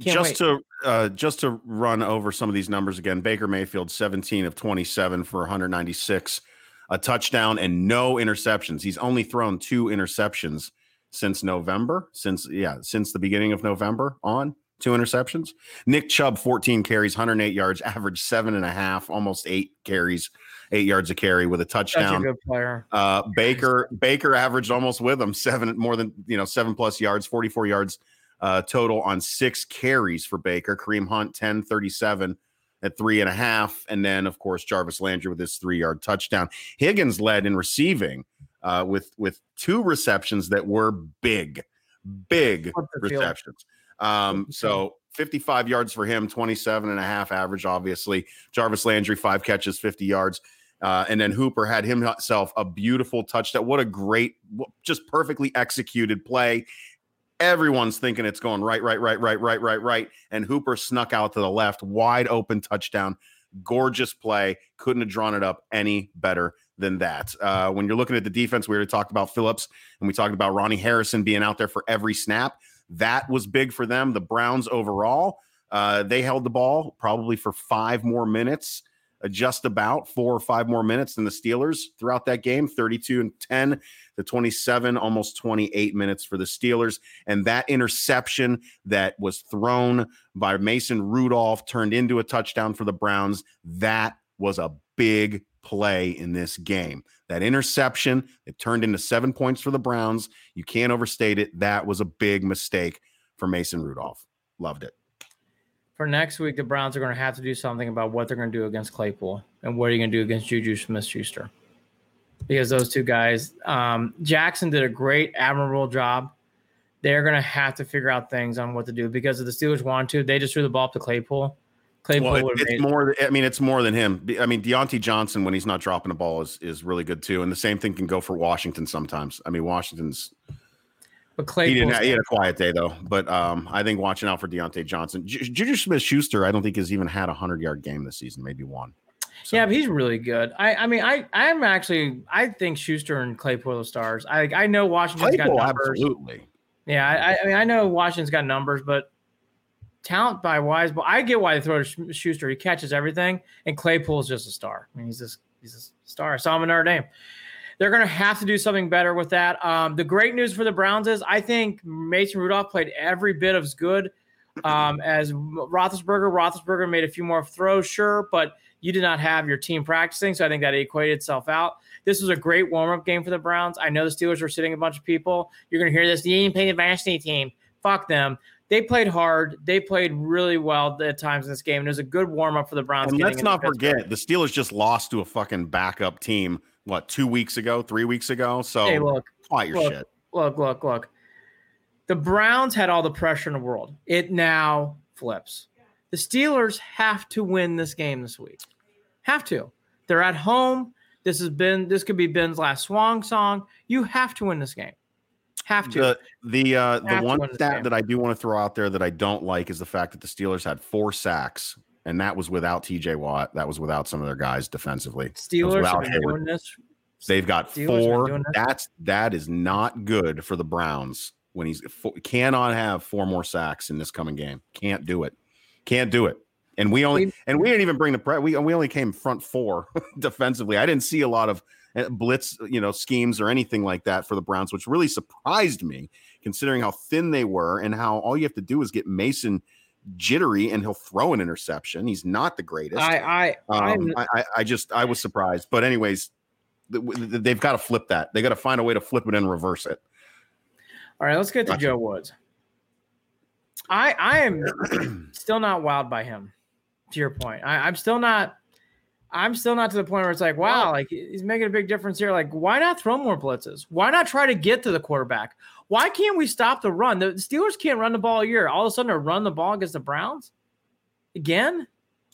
can't just wait. to uh, just to run over some of these numbers again. Baker Mayfield, 17 of 27 for 196, a touchdown and no interceptions. He's only thrown two interceptions since November, since yeah, since the beginning of November on two interceptions. Nick Chubb, 14 carries, 108 yards, average seven and a half, almost eight carries, eight yards a carry with a touchdown. A good player. Uh, Baker Baker averaged almost with him seven more than you know seven plus yards, 44 yards uh, total on six carries for Baker. Kareem Hunt 10 37 at three and a half, and then of course Jarvis Landry with his three yard touchdown. Higgins led in receiving uh, with with two receptions that were big, big receptions. Um, so 55 yards for him, 27 and a half average, obviously. Jarvis Landry, five catches, 50 yards. Uh, and then Hooper had himself a beautiful touchdown. What a great, just perfectly executed play. Everyone's thinking it's going right, right, right, right, right, right, right. And Hooper snuck out to the left, wide open touchdown. Gorgeous play. Couldn't have drawn it up any better than that. Uh, when you're looking at the defense, we already talked about Phillips and we talked about Ronnie Harrison being out there for every snap. That was big for them. The Browns overall, uh, they held the ball probably for five more minutes, uh, just about four or five more minutes than the Steelers throughout that game 32 and 10 to 27, almost 28 minutes for the Steelers. And that interception that was thrown by Mason Rudolph turned into a touchdown for the Browns. That was a big play in this game. That interception, it turned into seven points for the Browns. You can't overstate it. That was a big mistake for Mason Rudolph. Loved it. For next week, the Browns are going to have to do something about what they're going to do against Claypool and what are you going to do against Juju Smith Schuster. Because those two guys, um, Jackson did a great, admirable job. They're going to have to figure out things on what to do because if the Steelers want to, they just threw the ball up to Claypool Claypool well, it, it's more. I mean, it's more than him. I mean, Diontae Johnson when he's not dropping the ball is is really good too, and the same thing can go for Washington sometimes. I mean, Washington's. But Claypool, he, didn't, he had a quiet day though. But um, I think watching out for Diontae Johnson, Juju Smith Schuster, I don't think has even had a hundred yard game this season, maybe one. So. Yeah, but he's really good. I, I mean, I, I'm actually, I think Schuster and Claypool are stars. I, I know Washington's Claypool, got numbers. Absolutely. Yeah, I, I mean, I know Washington's got numbers, but talent by wise, but I get why they throw to Schuster. He catches everything, and Claypool is just a star. I mean, he's just he's a star. I saw him in Notre Dame. They're going to have to do something better with that. Um, the great news for the Browns is I think Mason Rudolph played every bit as good um, as Roethlisberger. Roethlisberger made a few more throws, sure, but you did not have your team practicing, so I think that equated itself out. This was a great warm up game for the Browns. I know the Steelers were sitting a bunch of people. You're going to hear this. You didn't play the team. Fuck them. They played hard. They played really well at times in this game. And it was a good warm up for the Browns. And let's not forget the Steelers just lost to a fucking backup team. What two weeks ago, three weeks ago? So hey, look, quiet your look, shit. Look, look, look. The Browns had all the pressure in the world. It now flips. The Steelers have to win this game this week. Have to. They're at home. This has been this could be Ben's last swan song. You have to win this game. Have to. The the uh, the one stat that I do want to throw out there that I don't like is the fact that the Steelers had four sacks, and that was without T.J. Watt. That was without some of their guys defensively. Steelers are doing this. They've got Steelers four. That's that is not good for the Browns when he's cannot have four more sacks in this coming game. Can't do it. Can't do it. And we only and we didn't even bring the pre. We we only came front four defensively. I didn't see a lot of blitz, you know, schemes or anything like that for the Browns, which really surprised me, considering how thin they were and how all you have to do is get Mason jittery and he'll throw an interception. He's not the greatest. I I um, I, I just I was surprised, but anyways, they've got to flip that. They got to find a way to flip it and reverse it. All right, let's get to gotcha. Joe Woods. I I am still not wowed by him. To your point, I, I'm still not. I'm still not to the point where it's like, wow, like he's making a big difference here. Like, why not throw more blitzes? Why not try to get to the quarterback? Why can't we stop the run? The Steelers can't run the ball a year. All of a sudden, to run the ball against the Browns again.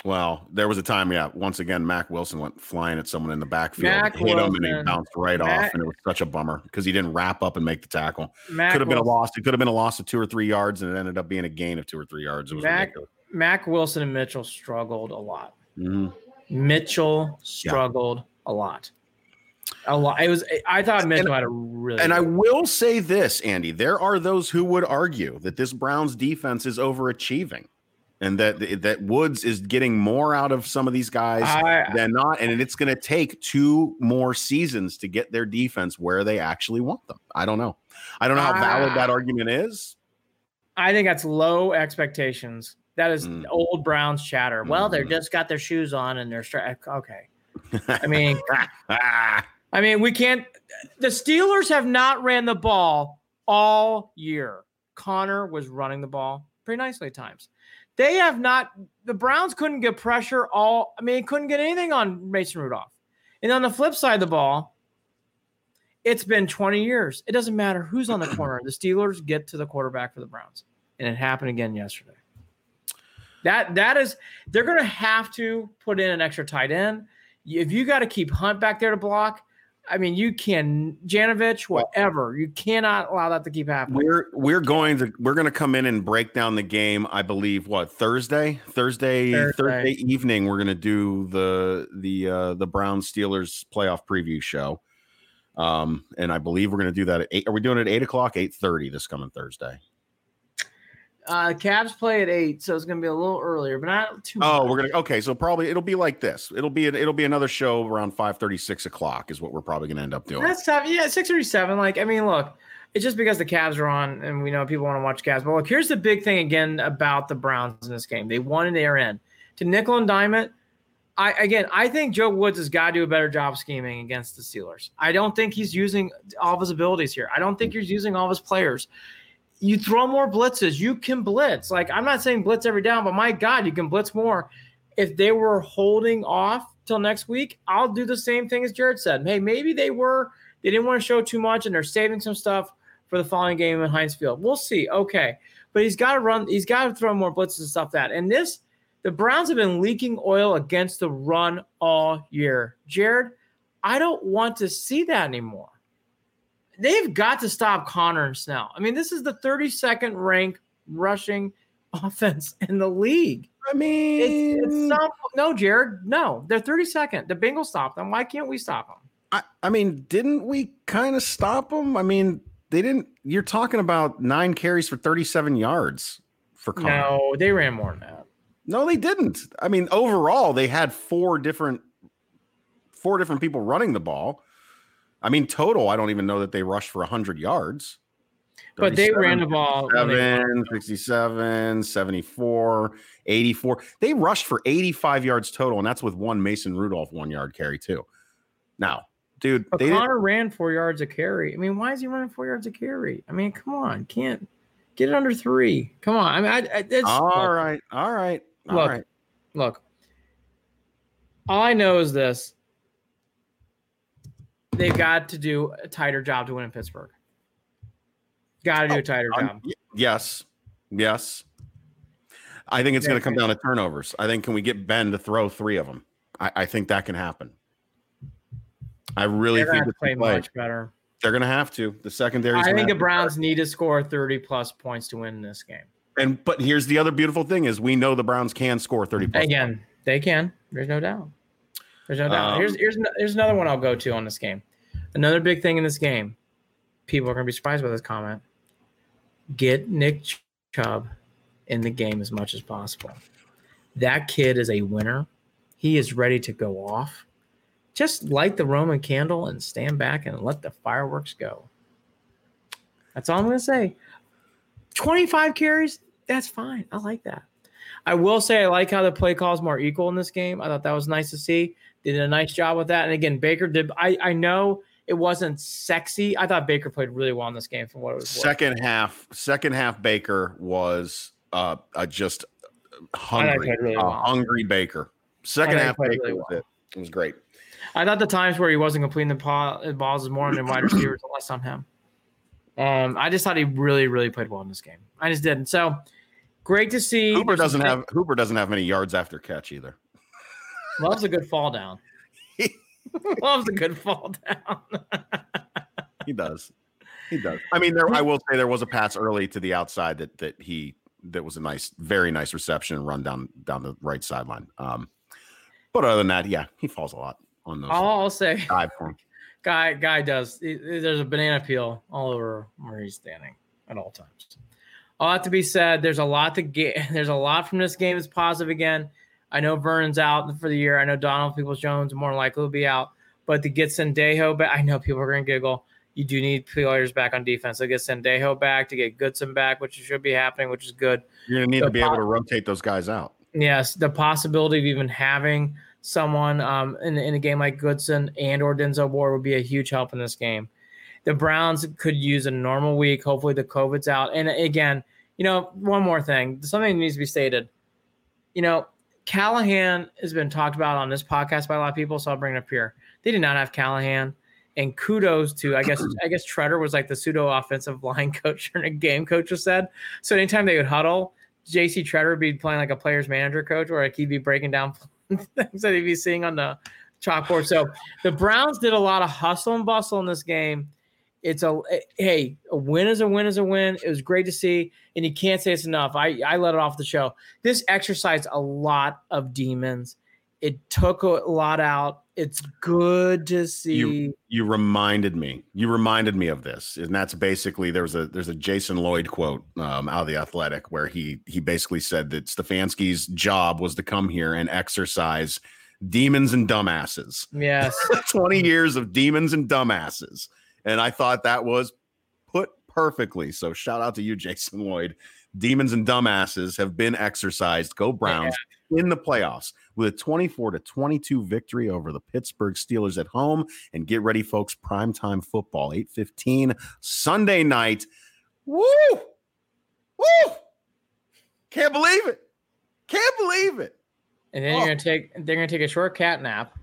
Well, there was a time, yeah. Once again, Mack Wilson went flying at someone in the backfield, Mack hit Wilson. him, and he bounced right Mack, off, and it was such a bummer because he didn't wrap up and make the tackle. Mack could have been a loss. It could have been a loss of two or three yards, and it ended up being a gain of two or three yards. It was Mack, ridiculous. Mack Wilson and Mitchell struggled a lot. Mm-hmm. Mitchell struggled yeah. a lot. A lot. It was. I thought Mitchell and, had a really. And I will say this, Andy. There are those who would argue that this Browns defense is overachieving and that that Woods is getting more out of some of these guys I, than not, and it's going to take two more seasons to get their defense where they actually want them. I don't know. I don't know how valid that argument is. I think that's low expectations. That is mm. old Browns chatter. Well, mm. they just got their shoes on and they're stra- okay. I mean, I mean, we can't. The Steelers have not ran the ball all year. Conner was running the ball pretty nicely at times. They have not. The Browns couldn't get pressure all. I mean, couldn't get anything on Mason Rudolph. And on the flip side of the ball, it's been 20 years. It doesn't matter who's on the corner. The Steelers get to the quarterback for the Browns, and it happened again yesterday. That that is they're going to have to put in an extra tight end. If you got to keep Hunt back there to block, I mean, you can Janovich, whatever. You cannot allow that to keep happening. We're we're going to we're going to come in and break down the game. I believe what Thursday, Thursday, Thursday, Thursday evening. We're going to do the the uh, the Brown Steelers playoff preview show. Um, and I believe we're going to do that at eight. Are we doing it at eight o'clock, eight thirty this coming Thursday? Uh, Cavs play at eight, so it's gonna be a little earlier, but not too. Oh, much. we're gonna okay. So probably it'll be like this. It'll be it'll be another show around five thirty six o'clock is what we're probably gonna end up doing. That's tough. Yeah, six thirty seven. Like I mean, look, it's just because the Cavs are on, and we know people want to watch Cavs. But look, here's the big thing again about the Browns in this game. They won in the air end to nickel and diamond. I again, I think Joe Woods has got to do a better job scheming against the Steelers. I don't think he's using all of his abilities here. I don't think he's using all of his players you throw more blitzes. You can blitz. Like I'm not saying blitz every down, but my God, you can blitz more. If they were holding off till next week, I'll do the same thing as Jarid said. Hey, maybe they were they didn't want to show too much and they're saving some stuff for the following game in Heinz Field. We'll see. Okay. But he's got to run, he's got to throw more blitzes and stuff that. And this, the Browns have been leaking oil against the run all year. Jarid, I don't want to see that anymore they've got to stop Conner and Snell. I mean, this is the 32nd ranked rushing offense in the league. I mean, it's, it's some, no, Jarid, no, they're 32nd. The Bengals stopped them. Why can't we stop them? I, I mean, didn't we kind of stop them? I mean, they didn't. You're talking about nine carries for 37 yards for Conner. No, they ran more than that. No, they didn't. I mean, overall, they had four different four different people running the ball. I mean, total, I don't even know that they rushed for 100 yards. But they ran the ball 7, 67, 74, 84. They rushed for 85 yards total, and that's with one Mason Rudolph one yard carry, too. Now, dude, but Conner ran four yards a carry. I mean, why is he running four yards a carry? I mean, come on, can't get it under three. Come on. I mean, I, I, it's, all look, right, all right, all look, right. Look, all I know is this: they've got to do a tighter job to win in Pittsburgh. Got to do a tighter um, job. Yes, yes. I think it's going to come down to turnovers. I think can we get Ben to throw three of them? I, I think that can happen. I really think to play, play much better. They're going to have to. The secondary. I think the Browns need to score 30 plus points to win this game. And but here's the other beautiful thing is we know the Browns can score 30 plus. Again, points. they can. There's no doubt. There's no doubt. Um, here's here's here's another one I'll go to on this game. Another big thing in this game. People are going to be surprised by this comment. Get Nick Chubb in the game as much as possible. That kid is a winner. He is ready to go off just light the Roman candle and stand back and let the fireworks go. That's all I'm going to say. 25 carries, that's fine. I like that. I will say I like how the play calls more equal in this game. I thought that was nice to see. They did a nice job with that. And again, Baker did. I, I know it wasn't sexy. I thought Baker played really well in this game from what it was. Second worth. half, second half, Baker was uh, uh just hungry, really well. hungry Baker. Second half, Baker really well. was it. It was great. I thought the times where he wasn't completing the balls was more on wide receivers and less on him. Um, I just thought he really, really played well in this game. I just didn't. So great to see. Hooper doesn't have Hooper doesn't have many yards after catch either. Loves a good fall down. Loves a good fall down. he does. He does. I mean, there. I will say there was a pass early to the outside that that he that was a nice, very nice reception and run down down the right sideline. Um, but other than that, yeah, he falls a lot on those. All I'll say, guy, guy does. There's a banana peel all over where he's standing at all times. A lot to be said. There's a lot to get. There's a lot from this game is positive again. I know Vernon's out for the year. I know Donald Peoples Jones more likely will be out. But to get Sendejo back, I know people are going to giggle. You do need players back on defense. To get Sendejo back, to get Goodson back, which should be happening, which is good. You're going to need the to be able to rotate those guys out. Yes, the possibility of even having someone um, in, in a game like Goodson and or Denzel Ward would be a huge help in this game. The Browns could use a normal week. Hopefully the COVID's out. And again, you know, one more thing, something needs to be stated. You know, Callahan has been talked about on this podcast by a lot of people, so I'll bring it up here. They did not have Callahan. And kudos to I guess I guess Tretter was like the pseudo offensive line coach or a game coach just said. So anytime they would huddle, JC Tretter would be playing like a player's manager coach, or like he'd be breaking down things that he'd be seeing on the chalkboard. So the Browns did a lot of hustle and bustle in this game. It's a hey, a win is a win is a win. It was great to see, and you can't say it's enough. I I let it off the show. This exercised a lot of demons. It took a lot out. It's good to see. You, you reminded me. You reminded me of this, and that's basically there's a there's a Jason Lloyd quote um, out of the Athletic where he he basically said that Stefanski's job was to come here and exercise demons and dumbasses. Yes, twenty years of demons and dumbasses, and I thought that was put perfectly. So shout out to you, Jason Lloyd. Demons and dumbasses have been exercised. Go Browns yeah. in the playoffs with a 24 to 22 victory over the Pittsburgh Steelers at home. And get ready, folks, primetime football, 8:15 Sunday night. Woo! Woo! Can't believe it. Can't believe it. And then oh. you're gonna oh. take they're gonna take a short cat nap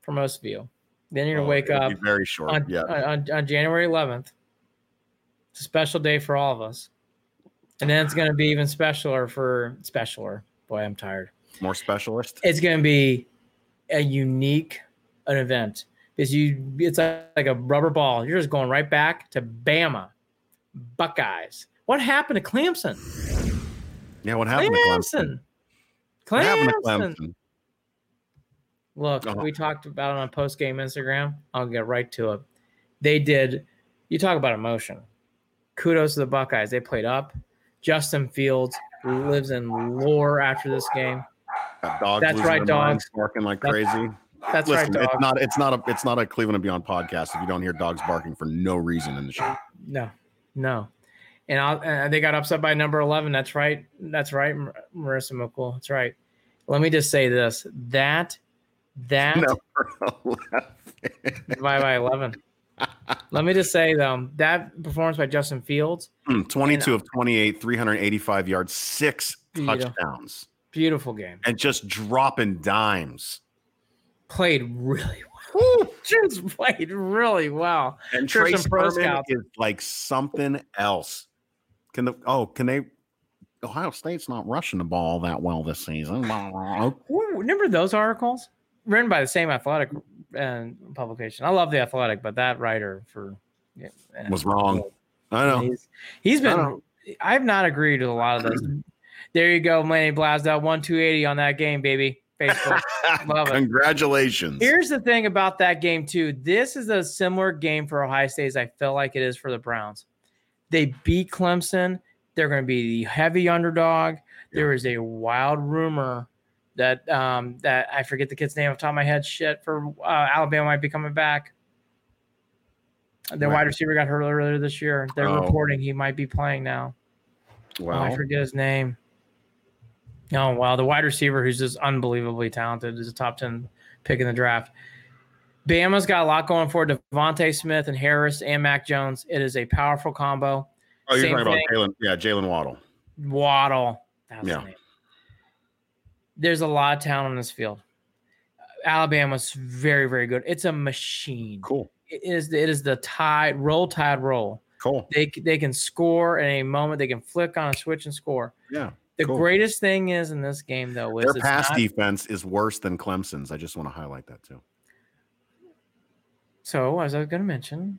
for most of you. Then you're gonna oh, wake up very short. On, yeah. On, on January 11th. It's a special day for all of us. And then it's gonna be even specialer for specialer. Boy, I'm tired more specialist. It's going to be a unique an event because you it's like a rubber ball. You're just going right back to Bama, Buckeyes. What happened to Clemson? Yeah, what happened Clemson. to Clemson? What happened to Clemson. Clemson? Look, Uh-huh. we talked about it on post game Instagram. I'll get right to it. They did. You talk about emotion. Kudos to the Buckeyes. They played up. Justin Fields lives in lore after this game. Dogs That's right, dogs. barking like That's- crazy. That's Listen, right, it's not it's not a it's not a Cleveland and Beyond podcast if you don't hear dogs barking for no reason in the show. No, no. And, they got upset by number 11. That's right. That's right, Mar- Marissa McCool. That's right. Let me just say this that, that, No. by, by 11. Let me just say, though, that performance by Justin Fields, Hmm, 22 of 28, 385 yards, six Beautiful. touchdowns, beautiful game. and just dropping dimes. Played really well. Just played really well. And Sure, Trace pro is like something else. Can the oh can they? Ohio State's not rushing the ball that well this season. Ooh, Remember those articles written by the same athletic uh, publication? I love the athletic, but that writer for uh, Was wrong. I know. He's, he's been. I've not agreed with a lot of this. There you go, Manny Blasdell, one two eighty on that game, baby. Facebook. Love it. Congratulations. Here's the thing about that game too. This is a similar game for Ohio State as I feel like it is for the Browns. They beat Clemson. They're going to be the heavy underdog. There is a wild rumor that um, that I forget the kid's name off the top of my head. Shit, for uh, Alabama might be coming back. The Right. wide receiver got hurt earlier this year. They're Oh. reporting he might be playing now. Oh, I forget his name. Oh wow, the wide receiver who's just unbelievably talented is a top ten pick in the draft. Bama's got a lot going for it. DeVonta Smith and Harris and Mac Jones. It is a powerful combo. oh, you're same talking about. Jaylen. Yeah, Jaylen Waddle. Waddle. That was his Yeah. There's a lot of talent on this field. Alabama's very, very good. It's a machine. Cool. It is it is the tide roll tide roll. Cool. They they can score at a moment. They can flick on a switch and score. Yeah. The Cool. greatest thing is in this game though is Their pass not- defense is worse than Clemson's. I just want to highlight that too. So, as I was going to mention,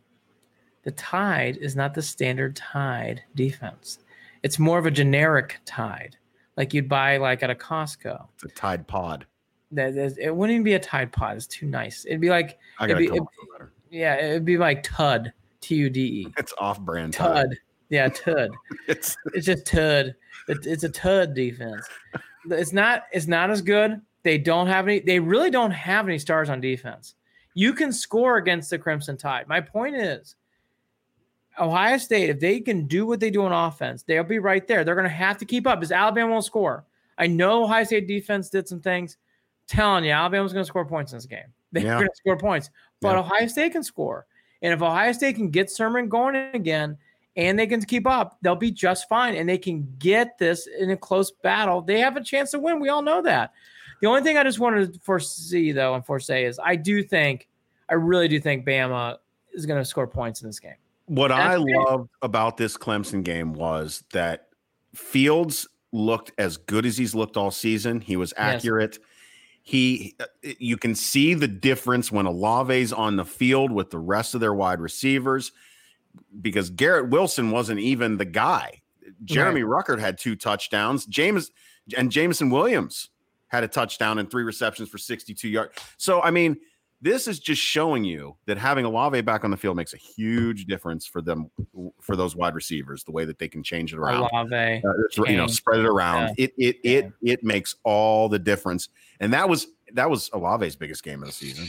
the Tide is not the standard Tide defense. It's more of a generic Tide, like you'd buy like at a Costco. It's a Tide Pod. That is, it wouldn't even be a Tide Pod. It's too nice. It'd be like, I It'd gotta be- come it- better. yeah, it'd be like Tud, T U D E, It's off-brand Tide. Tud. Yeah, Tud. It's It's just Tud. It, it's a Tud defense. It's not. It's not as good. They don't have any. They really don't have any stars on defense. You can score against the Crimson Tide. My point is, Ohio State, if they can do what they do on offense, they'll be right there. They're going to have to keep up because Alabama won't score. I know Ohio State defense did some things. telling you, Alabama's going to score points in this game. They're Yeah. going to score points, but Yeah. Ohio State can score. And if Ohio State can get Sermon going again and they can keep up, they'll be just fine. And they can get this in a close battle. They have a chance to win. We all know that. The only thing I just wanted to foresee, though, and foresee is I do think, I really do think Bama is going to score points in this game. What I That's it. loved about this Clemson game was that Fields looked as good as he's looked all season. He was Yes. accurate. He, uh, you can see the difference when Olave's on the field with the rest of their wide receivers, because Garrett Wilson wasn't even the guy. Jeremy Ruckert had two touchdowns. James and Jameson Williams had a touchdown and three receptions for 62 yards. So, I mean, this is just showing you that having Olave back on the field makes a huge difference for them, for those wide receivers, the way that they can change it around, Olave. uh, you know, spread it around. It, it, Yeah. it, it makes all the difference. And that was, that was Olave's biggest game of the season.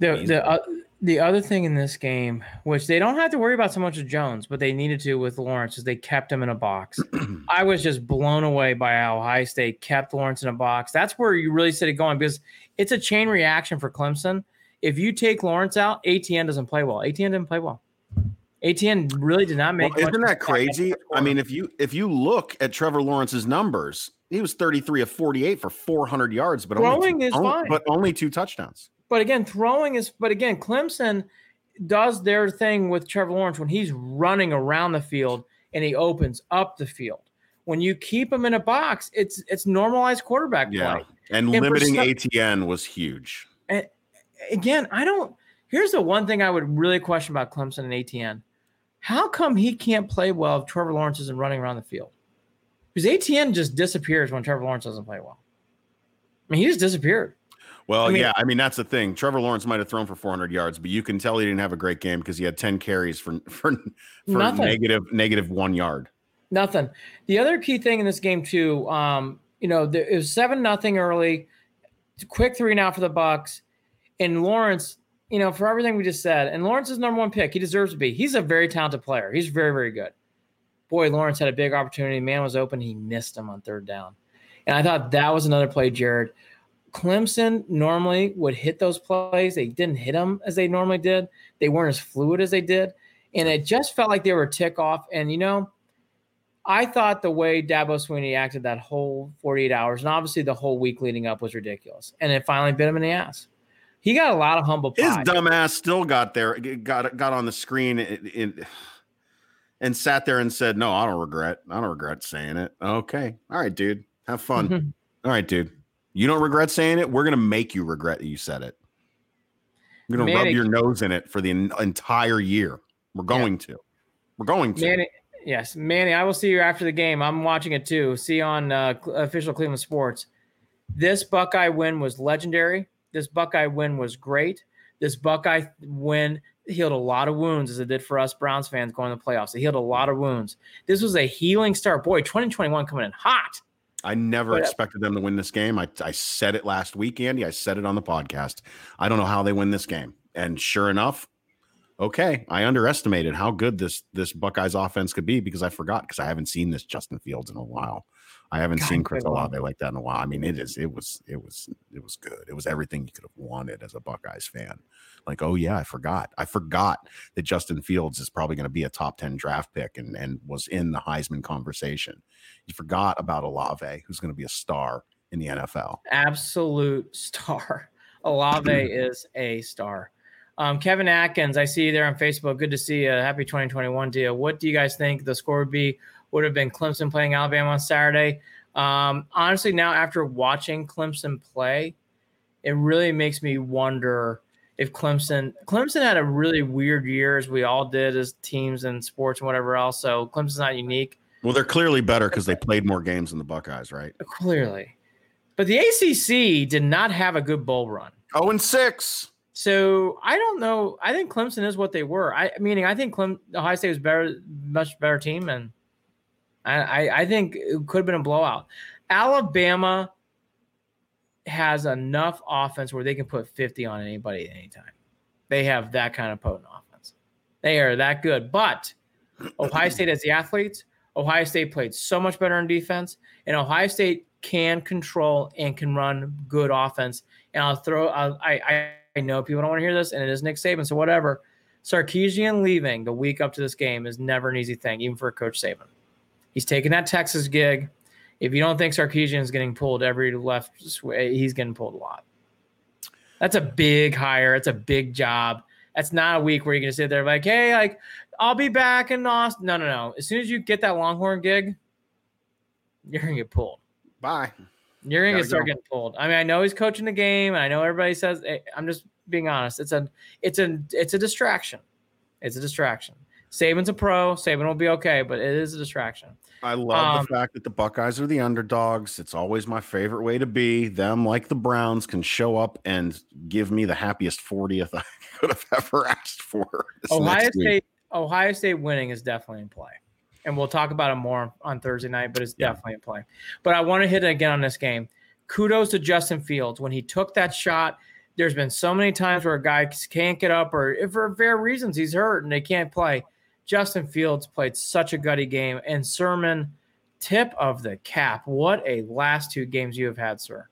The the uh, the other thing in this game, which they don't have to worry about so much of Jones, but they needed to with Lawrence, is they kept him in a box. I was just blown away by how Ohio State kept Lawrence in a box. That's where you really see it going because it's a chain reaction for Clemson. If you take Lawrence out, Etienne doesn't play well. Etienne didn't play well. Etienne really did not make. much isn't that crazy? I mean, if you if you look at Trevor Lawrence's numbers, he was 33 of 48 for 400 yards, but only two, is only- fine. but only two touchdowns. But again, throwing is. But again, Clemson does their thing with Trevor Lawrence when he's running around the field and he opens up the field. When you keep him in a box, it's it's normalized quarterback Yeah. play. And And limiting some- Etienne was huge. Again, I don't. Here's the one thing I would really question about Clemson and Etienne. How come he can't play well if Trevor Lawrence isn't running around the field? Because Etienne just disappears when Trevor Lawrence doesn't play well. I mean, he just disappeared. Well, I mean, yeah, I mean that's the thing. Trevor Lawrence might have thrown for 400 yards, but you can tell he didn't have a great game because he had 10 carries for for, for negative negative one yard. Nothing. The other key thing in this game too, um, you know, there, it was seven nothing early, quick three now for the Bucks, and Lawrence. You know, for everything we just said, and Lawrence is number one pick. He deserves to be. He's a very talented player. He's very very good. Boy, Lawrence had a big opportunity. Man was open. He missed him on third down, and I thought that was another play, Jarid Clemson normally would hit those plays. They didn't hit them as they normally did. They weren't as fluid as they did. And it just felt like they were tick off. And, you know, I thought the way Dabo Swinney acted that whole 48 hours and obviously the whole week leading up was ridiculous. And it finally bit him in the ass. He got a lot of humble pie. His dumbass still got there, got got on the screen in, in, and sat there and said, "No, I don't regret. I don't regret saying it." Okay, all right, dude, have fun. all right, dude. You don't regret saying it. We're gonna make you regret that you said it. We're gonna Manny, rub your nose in it for the entire year. We're going yeah. to. We're going to. Manny, yes, Manny. I will see you after the game. I'm watching it too. See on uh, official Cleveland Sports. This Buckeye win was legendary. This Buckeye win was great. This Buckeye win healed a lot of wounds as it did for us Browns fans going to the playoffs. It healed a lot of wounds. This was a healing start. Boy, 2021 coming in hot. I never but, uh, expected them to win this game. I, I said it last week, Andy. I said it on the podcast. I don't know how they win this game. And sure enough, okay, I underestimated how good this this Buckeyes offense could be because I forgot because I haven't seen this Justin Fields in a while. I haven't God, seen Chris Olave like that in a while. I mean, it is it was it was it was good. It was everything you could have wanted as a Buckeyes fan. Like, oh yeah, I forgot. I forgot that Justin Fields is probably going to be a top 10 draft pick and and was in the Heisman conversation. You forgot about Olave, who's going to be a star in the NFL. Absolute star. Olave is a star. Um, Kevin Atkins, I see you there on Facebook. Good to see you. Happy 2021 to you. What do you guys think the score would be? Would have been Clemson playing Alabama on Saturday. Um, honestly, now after watching Clemson play, it really makes me wonder if Clemson Clemson had a really weird year as we all did as teams and sports and whatever else. So Clemson's not unique. Well, they're clearly better because they played more games than the Buckeyes, right? Clearly. But the ACC did not have a good bowl run. Oh, and six. So I don't know. I think Clemson is what they were. I meaning I think Clem Ohio State was better, much better team, and I, I, think it could have been a blowout. Alabama has enough offense where they can put 50 on anybody at any time. They have that kind of potent offense. They are that good. But Ohio State has the athletes. Ohio State played so much better in defense, and Ohio State can control and can run good offense. And I'll throw. I'll, I I know people don't want to hear this, and it is Nick Saban, so whatever. Sarkisian leaving the week up to this game is never an easy thing, even for a Coach Saban. He's taking that Texas gig. If you don't think Sarkisian is getting pulled every left way, he's getting pulled a lot. That's a big hire. It's a big job. That's not a week where you're gonna sit there like, hey, like I'll be back in Austin. No, no, no. As soon as you get that Longhorn gig, you're gonna get pulled. Bye. You're gonna start go. getting pulled. I mean, I know he's coaching the game. I know everybody says. Hey, I'm just being honest. It's a, it's a, it's a distraction. It's a distraction. Saban's a pro. Saban will be okay, but it is a distraction. I love um, the fact that the Buckeyes are the underdogs. It's always my favorite way to be. Them, like the Browns, can show up and give me the happiest 40th I could have ever asked for. Ohio State. Ohio State winning is definitely in play. And we'll talk about it more on Thursday night, but it's yeah. definitely in play. But I want to hit it again on this game. Kudos to Justin Fields. When he took that shot, there's been so many times where a guy can't get up or if for various reasons he's hurt and they can't play. Justin Fields played such a gutty game. And Sermon, tip of the cap. What a last two games you have had, sir.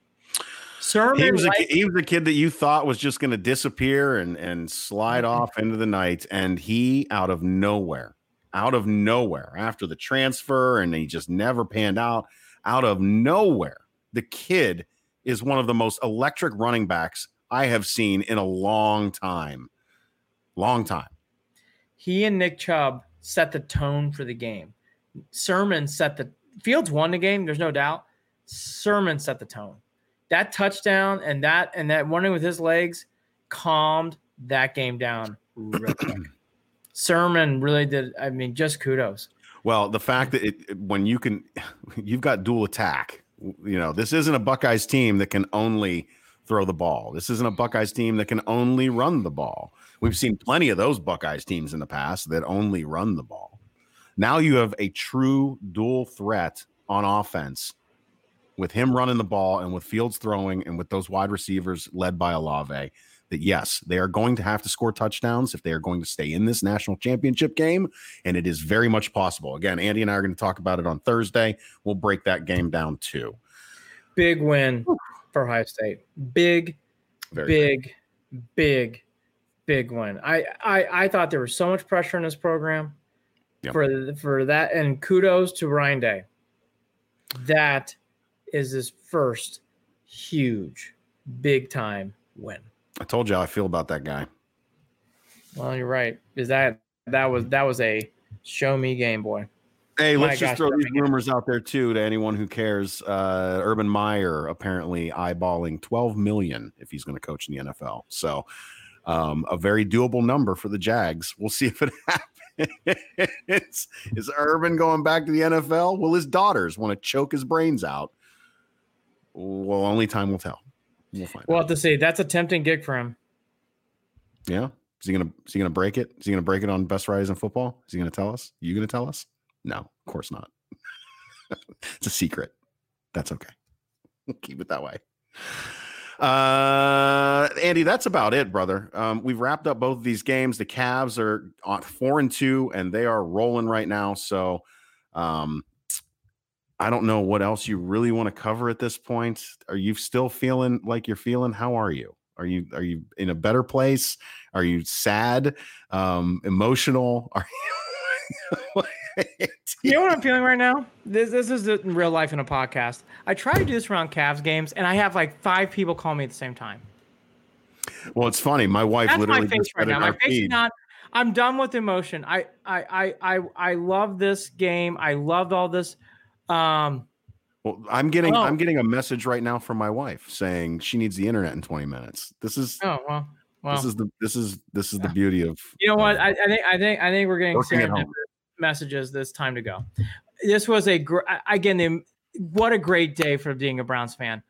Sermon he was, a, he was a kid that you thought was just going to disappear and, and slide mm-hmm. off into the night. And he, out of nowhere, out of nowhere, after the transfer, and he just never panned out, out of nowhere, the kid is one of the most electric running backs I have seen in a long time. Long time he and Nick Chubb set the tone for the game. Sermon set the Fields won the game. There's no doubt. Sermon set the tone. That touchdown and that and that running with his legs calmed that game down real quick. Sermon really did. I mean, just kudos. Well, the fact that it, when you can, you've got dual attack You know, this isn't a Buckeyes team that can only throw the ball. This isn't a Buckeyes team that can only run the ball. We've seen plenty of those Buckeyes teams in the past that only run the ball. Now you have a true dual threat on offense with him running the ball and with Fields throwing and with those wide receivers led by Olave that yes, they are going to have to score touchdowns if they are going to stay in this national championship game. And it is very much possible. Again, Andy and I are going to talk about it on Thursday. We'll break that game down too. Big win for Ohio State. Big, very big, good. big, big win. I, I I thought there was so much pressure in this program yep. for for that, and kudos to Ryan Day. That is his first huge, big time win. I told you how I feel about that guy. Well, you're right. Is that that was that was a show me game, boy. Hey, let's just throw these rumors out there too to anyone who cares. Uh, Urban Meyer apparently eyeballing 12 million if he's going to coach in the NFL. So, um, a very doable number for the Jags. We'll see if it happens. is Urban going back to the NFL? Will his daughters want to choke his brains out? Well, only time will tell. We'll find. We'll have to see. That's a tempting gig for him. Yeah. Is he gonna is he gonna break it? Is he gonna break it on best Fridays in football? Is he gonna tell us? You gonna tell us? No, of course not. it's a secret. That's okay. Keep it that way. Uh, Andy, that's about it, brother. Um, we've wrapped up both of these games. The Cavs are on four and two, and they are rolling right now. So, um, I don't know what else you really want to cover at this point. Are you still feeling like you're feeling? How are you? Are you are you in a better place? Are you sad? Um, emotional? Are you? you know what I'm feeling right now? This this is in real life in a podcast. I try to do this around Cavs games, and I have like five people call me at the same time. Well, it's funny. My wife That's literally my face right now. My face is not. I'm done with emotion. I I I I I love this game. I loved all this um, well, I'm getting oh. I'm getting a message right now from my wife saying she needs the internet in 20 minutes. This is oh well. well this is the this is this is the beauty of you know what I, I think I think I think we're getting messages. This time to go. This was a gr- again what a great day for being a Browns fan.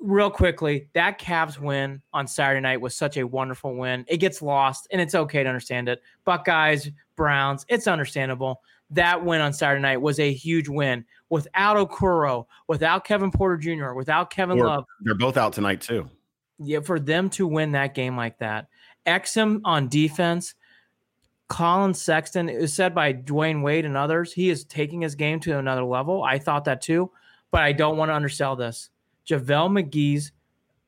Real quickly, that Cavs win on Saturday night was such a wonderful win. It gets lost, and it's okay to understand it. Buckeyes, Browns, it's understandable that win on Saturday night was a huge win. Without Okoro, without Kevin Porter Jr., without Kevin or, Love, they're both out tonight too. Yeah, for them to win that game like that, Exum on defense, Collin Sexton, was said by Dwyane Wade and others, he is taking his game to another level. I thought that too, but I don't want to undersell this. JaVale McGee's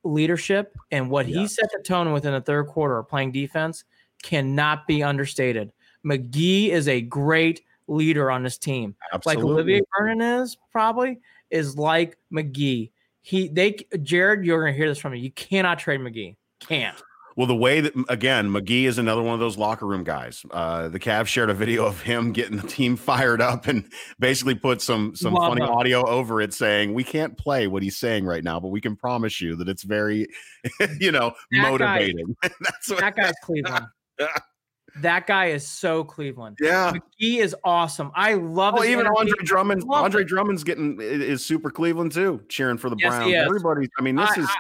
leadership and what yeah. he set the tone within the third quarter playing defense cannot be understated. McGee is a great leader on this team. Absolutely. Like Olivier Vernon is probably is like McGee. He they Jarid, you're gonna hear this from me. You cannot trade McGee. Can't. Well, the way that again, McGee is another one of those locker room guys. Uh, the Cavs shared a video of him getting the team fired up and basically put some some Love funny him. audio over it saying, "We can't play what he's saying right now, but we can promise you that it's very, you know, that motivating." Guy, That's what, that guy's Cleveland. That guy is so Cleveland. Yeah, McGee is awesome. I love. Oh, even Andre Drummond. Andre Drummond's getting is super Cleveland too, cheering for the yes, Browns. Everybody. I mean, this I, is. I,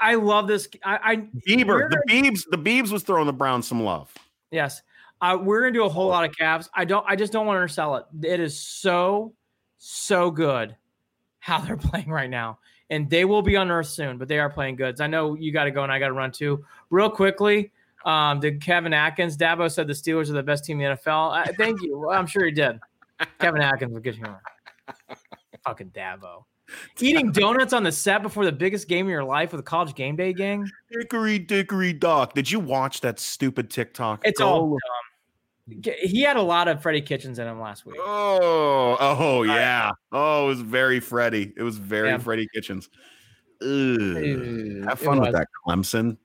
I, love this. I, I Bieber, the Beebs, the Beebs was throwing the Browns some love. Yes, uh, we're gonna do a whole lot of Cavs. I don't. I just don't want to sell it. It is so, so good how they're playing right now, and they will be on Earth soon. But they are playing goods. I know you got to go, and I got to run too. Real quickly, um, did Kevin Atkins? Dabo said the Steelers are the best team in the NFL. Thank you. Well, I'm sure he did. Kevin Atkins was good humor. Fucking Dabo. Eating donuts on the set before the biggest game of your life with a college game day gang. Hickory dickory dock. Did you watch that stupid TikTok? It's Go. all dumb. He had a lot of Freddie Kitchens in him last week. Oh, oh yeah. Oh, it was very Freddie. It was very yeah. Freddie Kitchens. Ugh. Have fun with that, Clemson.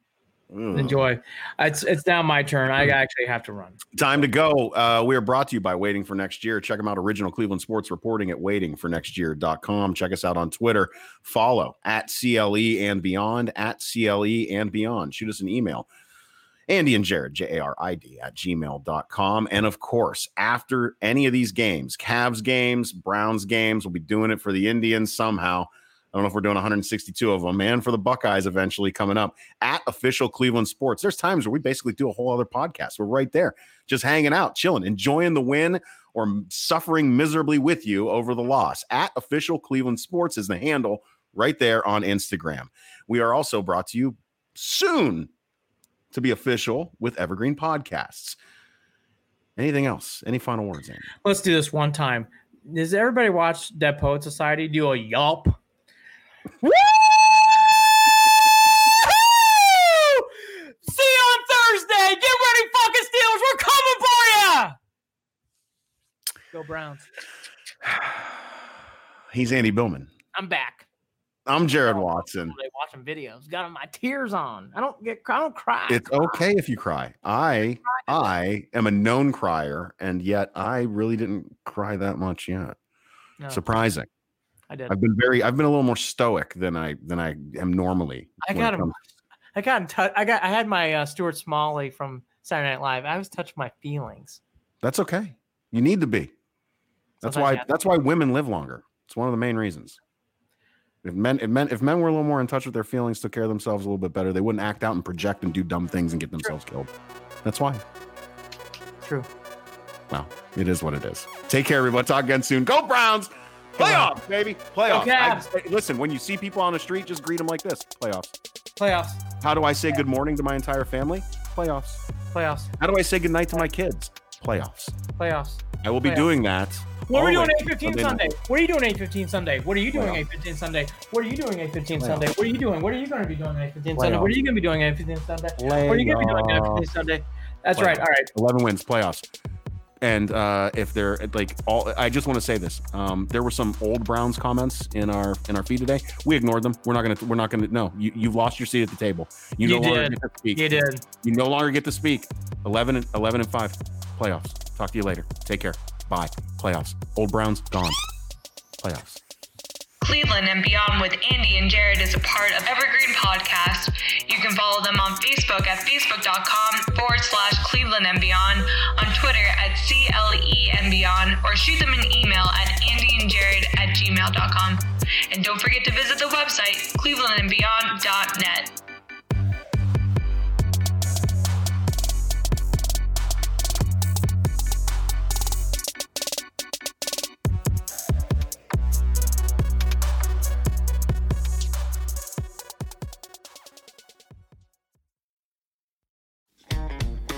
Ugh. Enjoy. It's it's now my turn. I actually have to run. Time to go. Uh, we are brought to you by Waiting for Next Year. Check them out. Original Cleveland Sports Reporting at waitingfornextyear.com. Check us out on Twitter. Follow at CLE and beyond at CLE and beyond. Shoot us an email Andy and Jarid, J A R I D, at gmail.com. And of course, after any of these games, Cavs games, Browns games, we'll be doing it for the Indians somehow. I don't know if we're doing 162 of them, and for the Buckeyes eventually coming up at official Cleveland Sports. There's times where we basically do a whole other podcast. We're right there, just hanging out, chilling, enjoying the win or suffering miserably with you over the loss. At official Cleveland Sports is the handle right there on Instagram. We are also brought to you soon to be official with Evergreen Podcasts. Anything else? Any final words, Andy? Let's do this one time. Does everybody watch Dead Poet Society do a yelp? Woo! See you on Thursday. Get ready, fucking Steelers. We're coming for you. Go Browns. He's Andy Billman. I'm back. I'm Jarid oh, Watson. Watching videos, got my tears on. I don't get, I don't cry. It's okay if you cry. I, I am a known crier, and yet I really didn't cry that much yet. No. Surprising. I did. I've been very. I've been a little more stoic than I than I am normally. I got him. I got in touch. I got. I had my uh, Stuart Smalley from Saturday Night Live. I was touching my feelings. That's okay. You need to be. That's Sometimes why. That's why women live longer. It's one of the main reasons. If men, if men, if men were a little more in touch with their feelings, took care of themselves a little bit better, they wouldn't act out and project and do dumb things and get themselves True. killed. That's why. True. Well, it is what it is. Take care, everybody. Talk again soon. Go Browns. Playoffs, baby. Playoffs. Okay. I, listen, when you see people on the street, just greet them like this. Playoffs. Playoffs. How do I say good morning to my entire family? Playoffs. Playoffs. How do I say good night to my kids? Playoffs. Playoffs. I will be Playoffs. doing that. What are we doing 815 Sunday? What are you doing 815 Sunday? What are you doing 815 Sunday? What are you doing 815 Sunday? What are you doing? What are you going to be doing 815 Sunday? What are you going to be doing 815 Sunday? What are you going to be doing 815 Sunday? That's right. All right. 11 wins, playoffs and uh, if they're like all i just want to say this um, there were some old browns comments in our in our feed today. We ignored them. We're not gonna we're not gonna no you, you've lost your seat at the table. You, you no did. longer get to speak. You did. You no longer get to speak. 11 and 11 and 5 playoffs. Talk to you later. Take care. Bye. Playoffs. Old browns gone. Playoffs Cleveland and Beyond with Andy and Jarid is a part of Evergreen Podcast. You can follow them on Facebook at facebook.com forward slash Cleveland and Beyond, on Twitter at CLE and Beyond, or shoot them an email at andyandjarid at gmail.com. And don't forget to visit the website, clevelandandbeyond.net.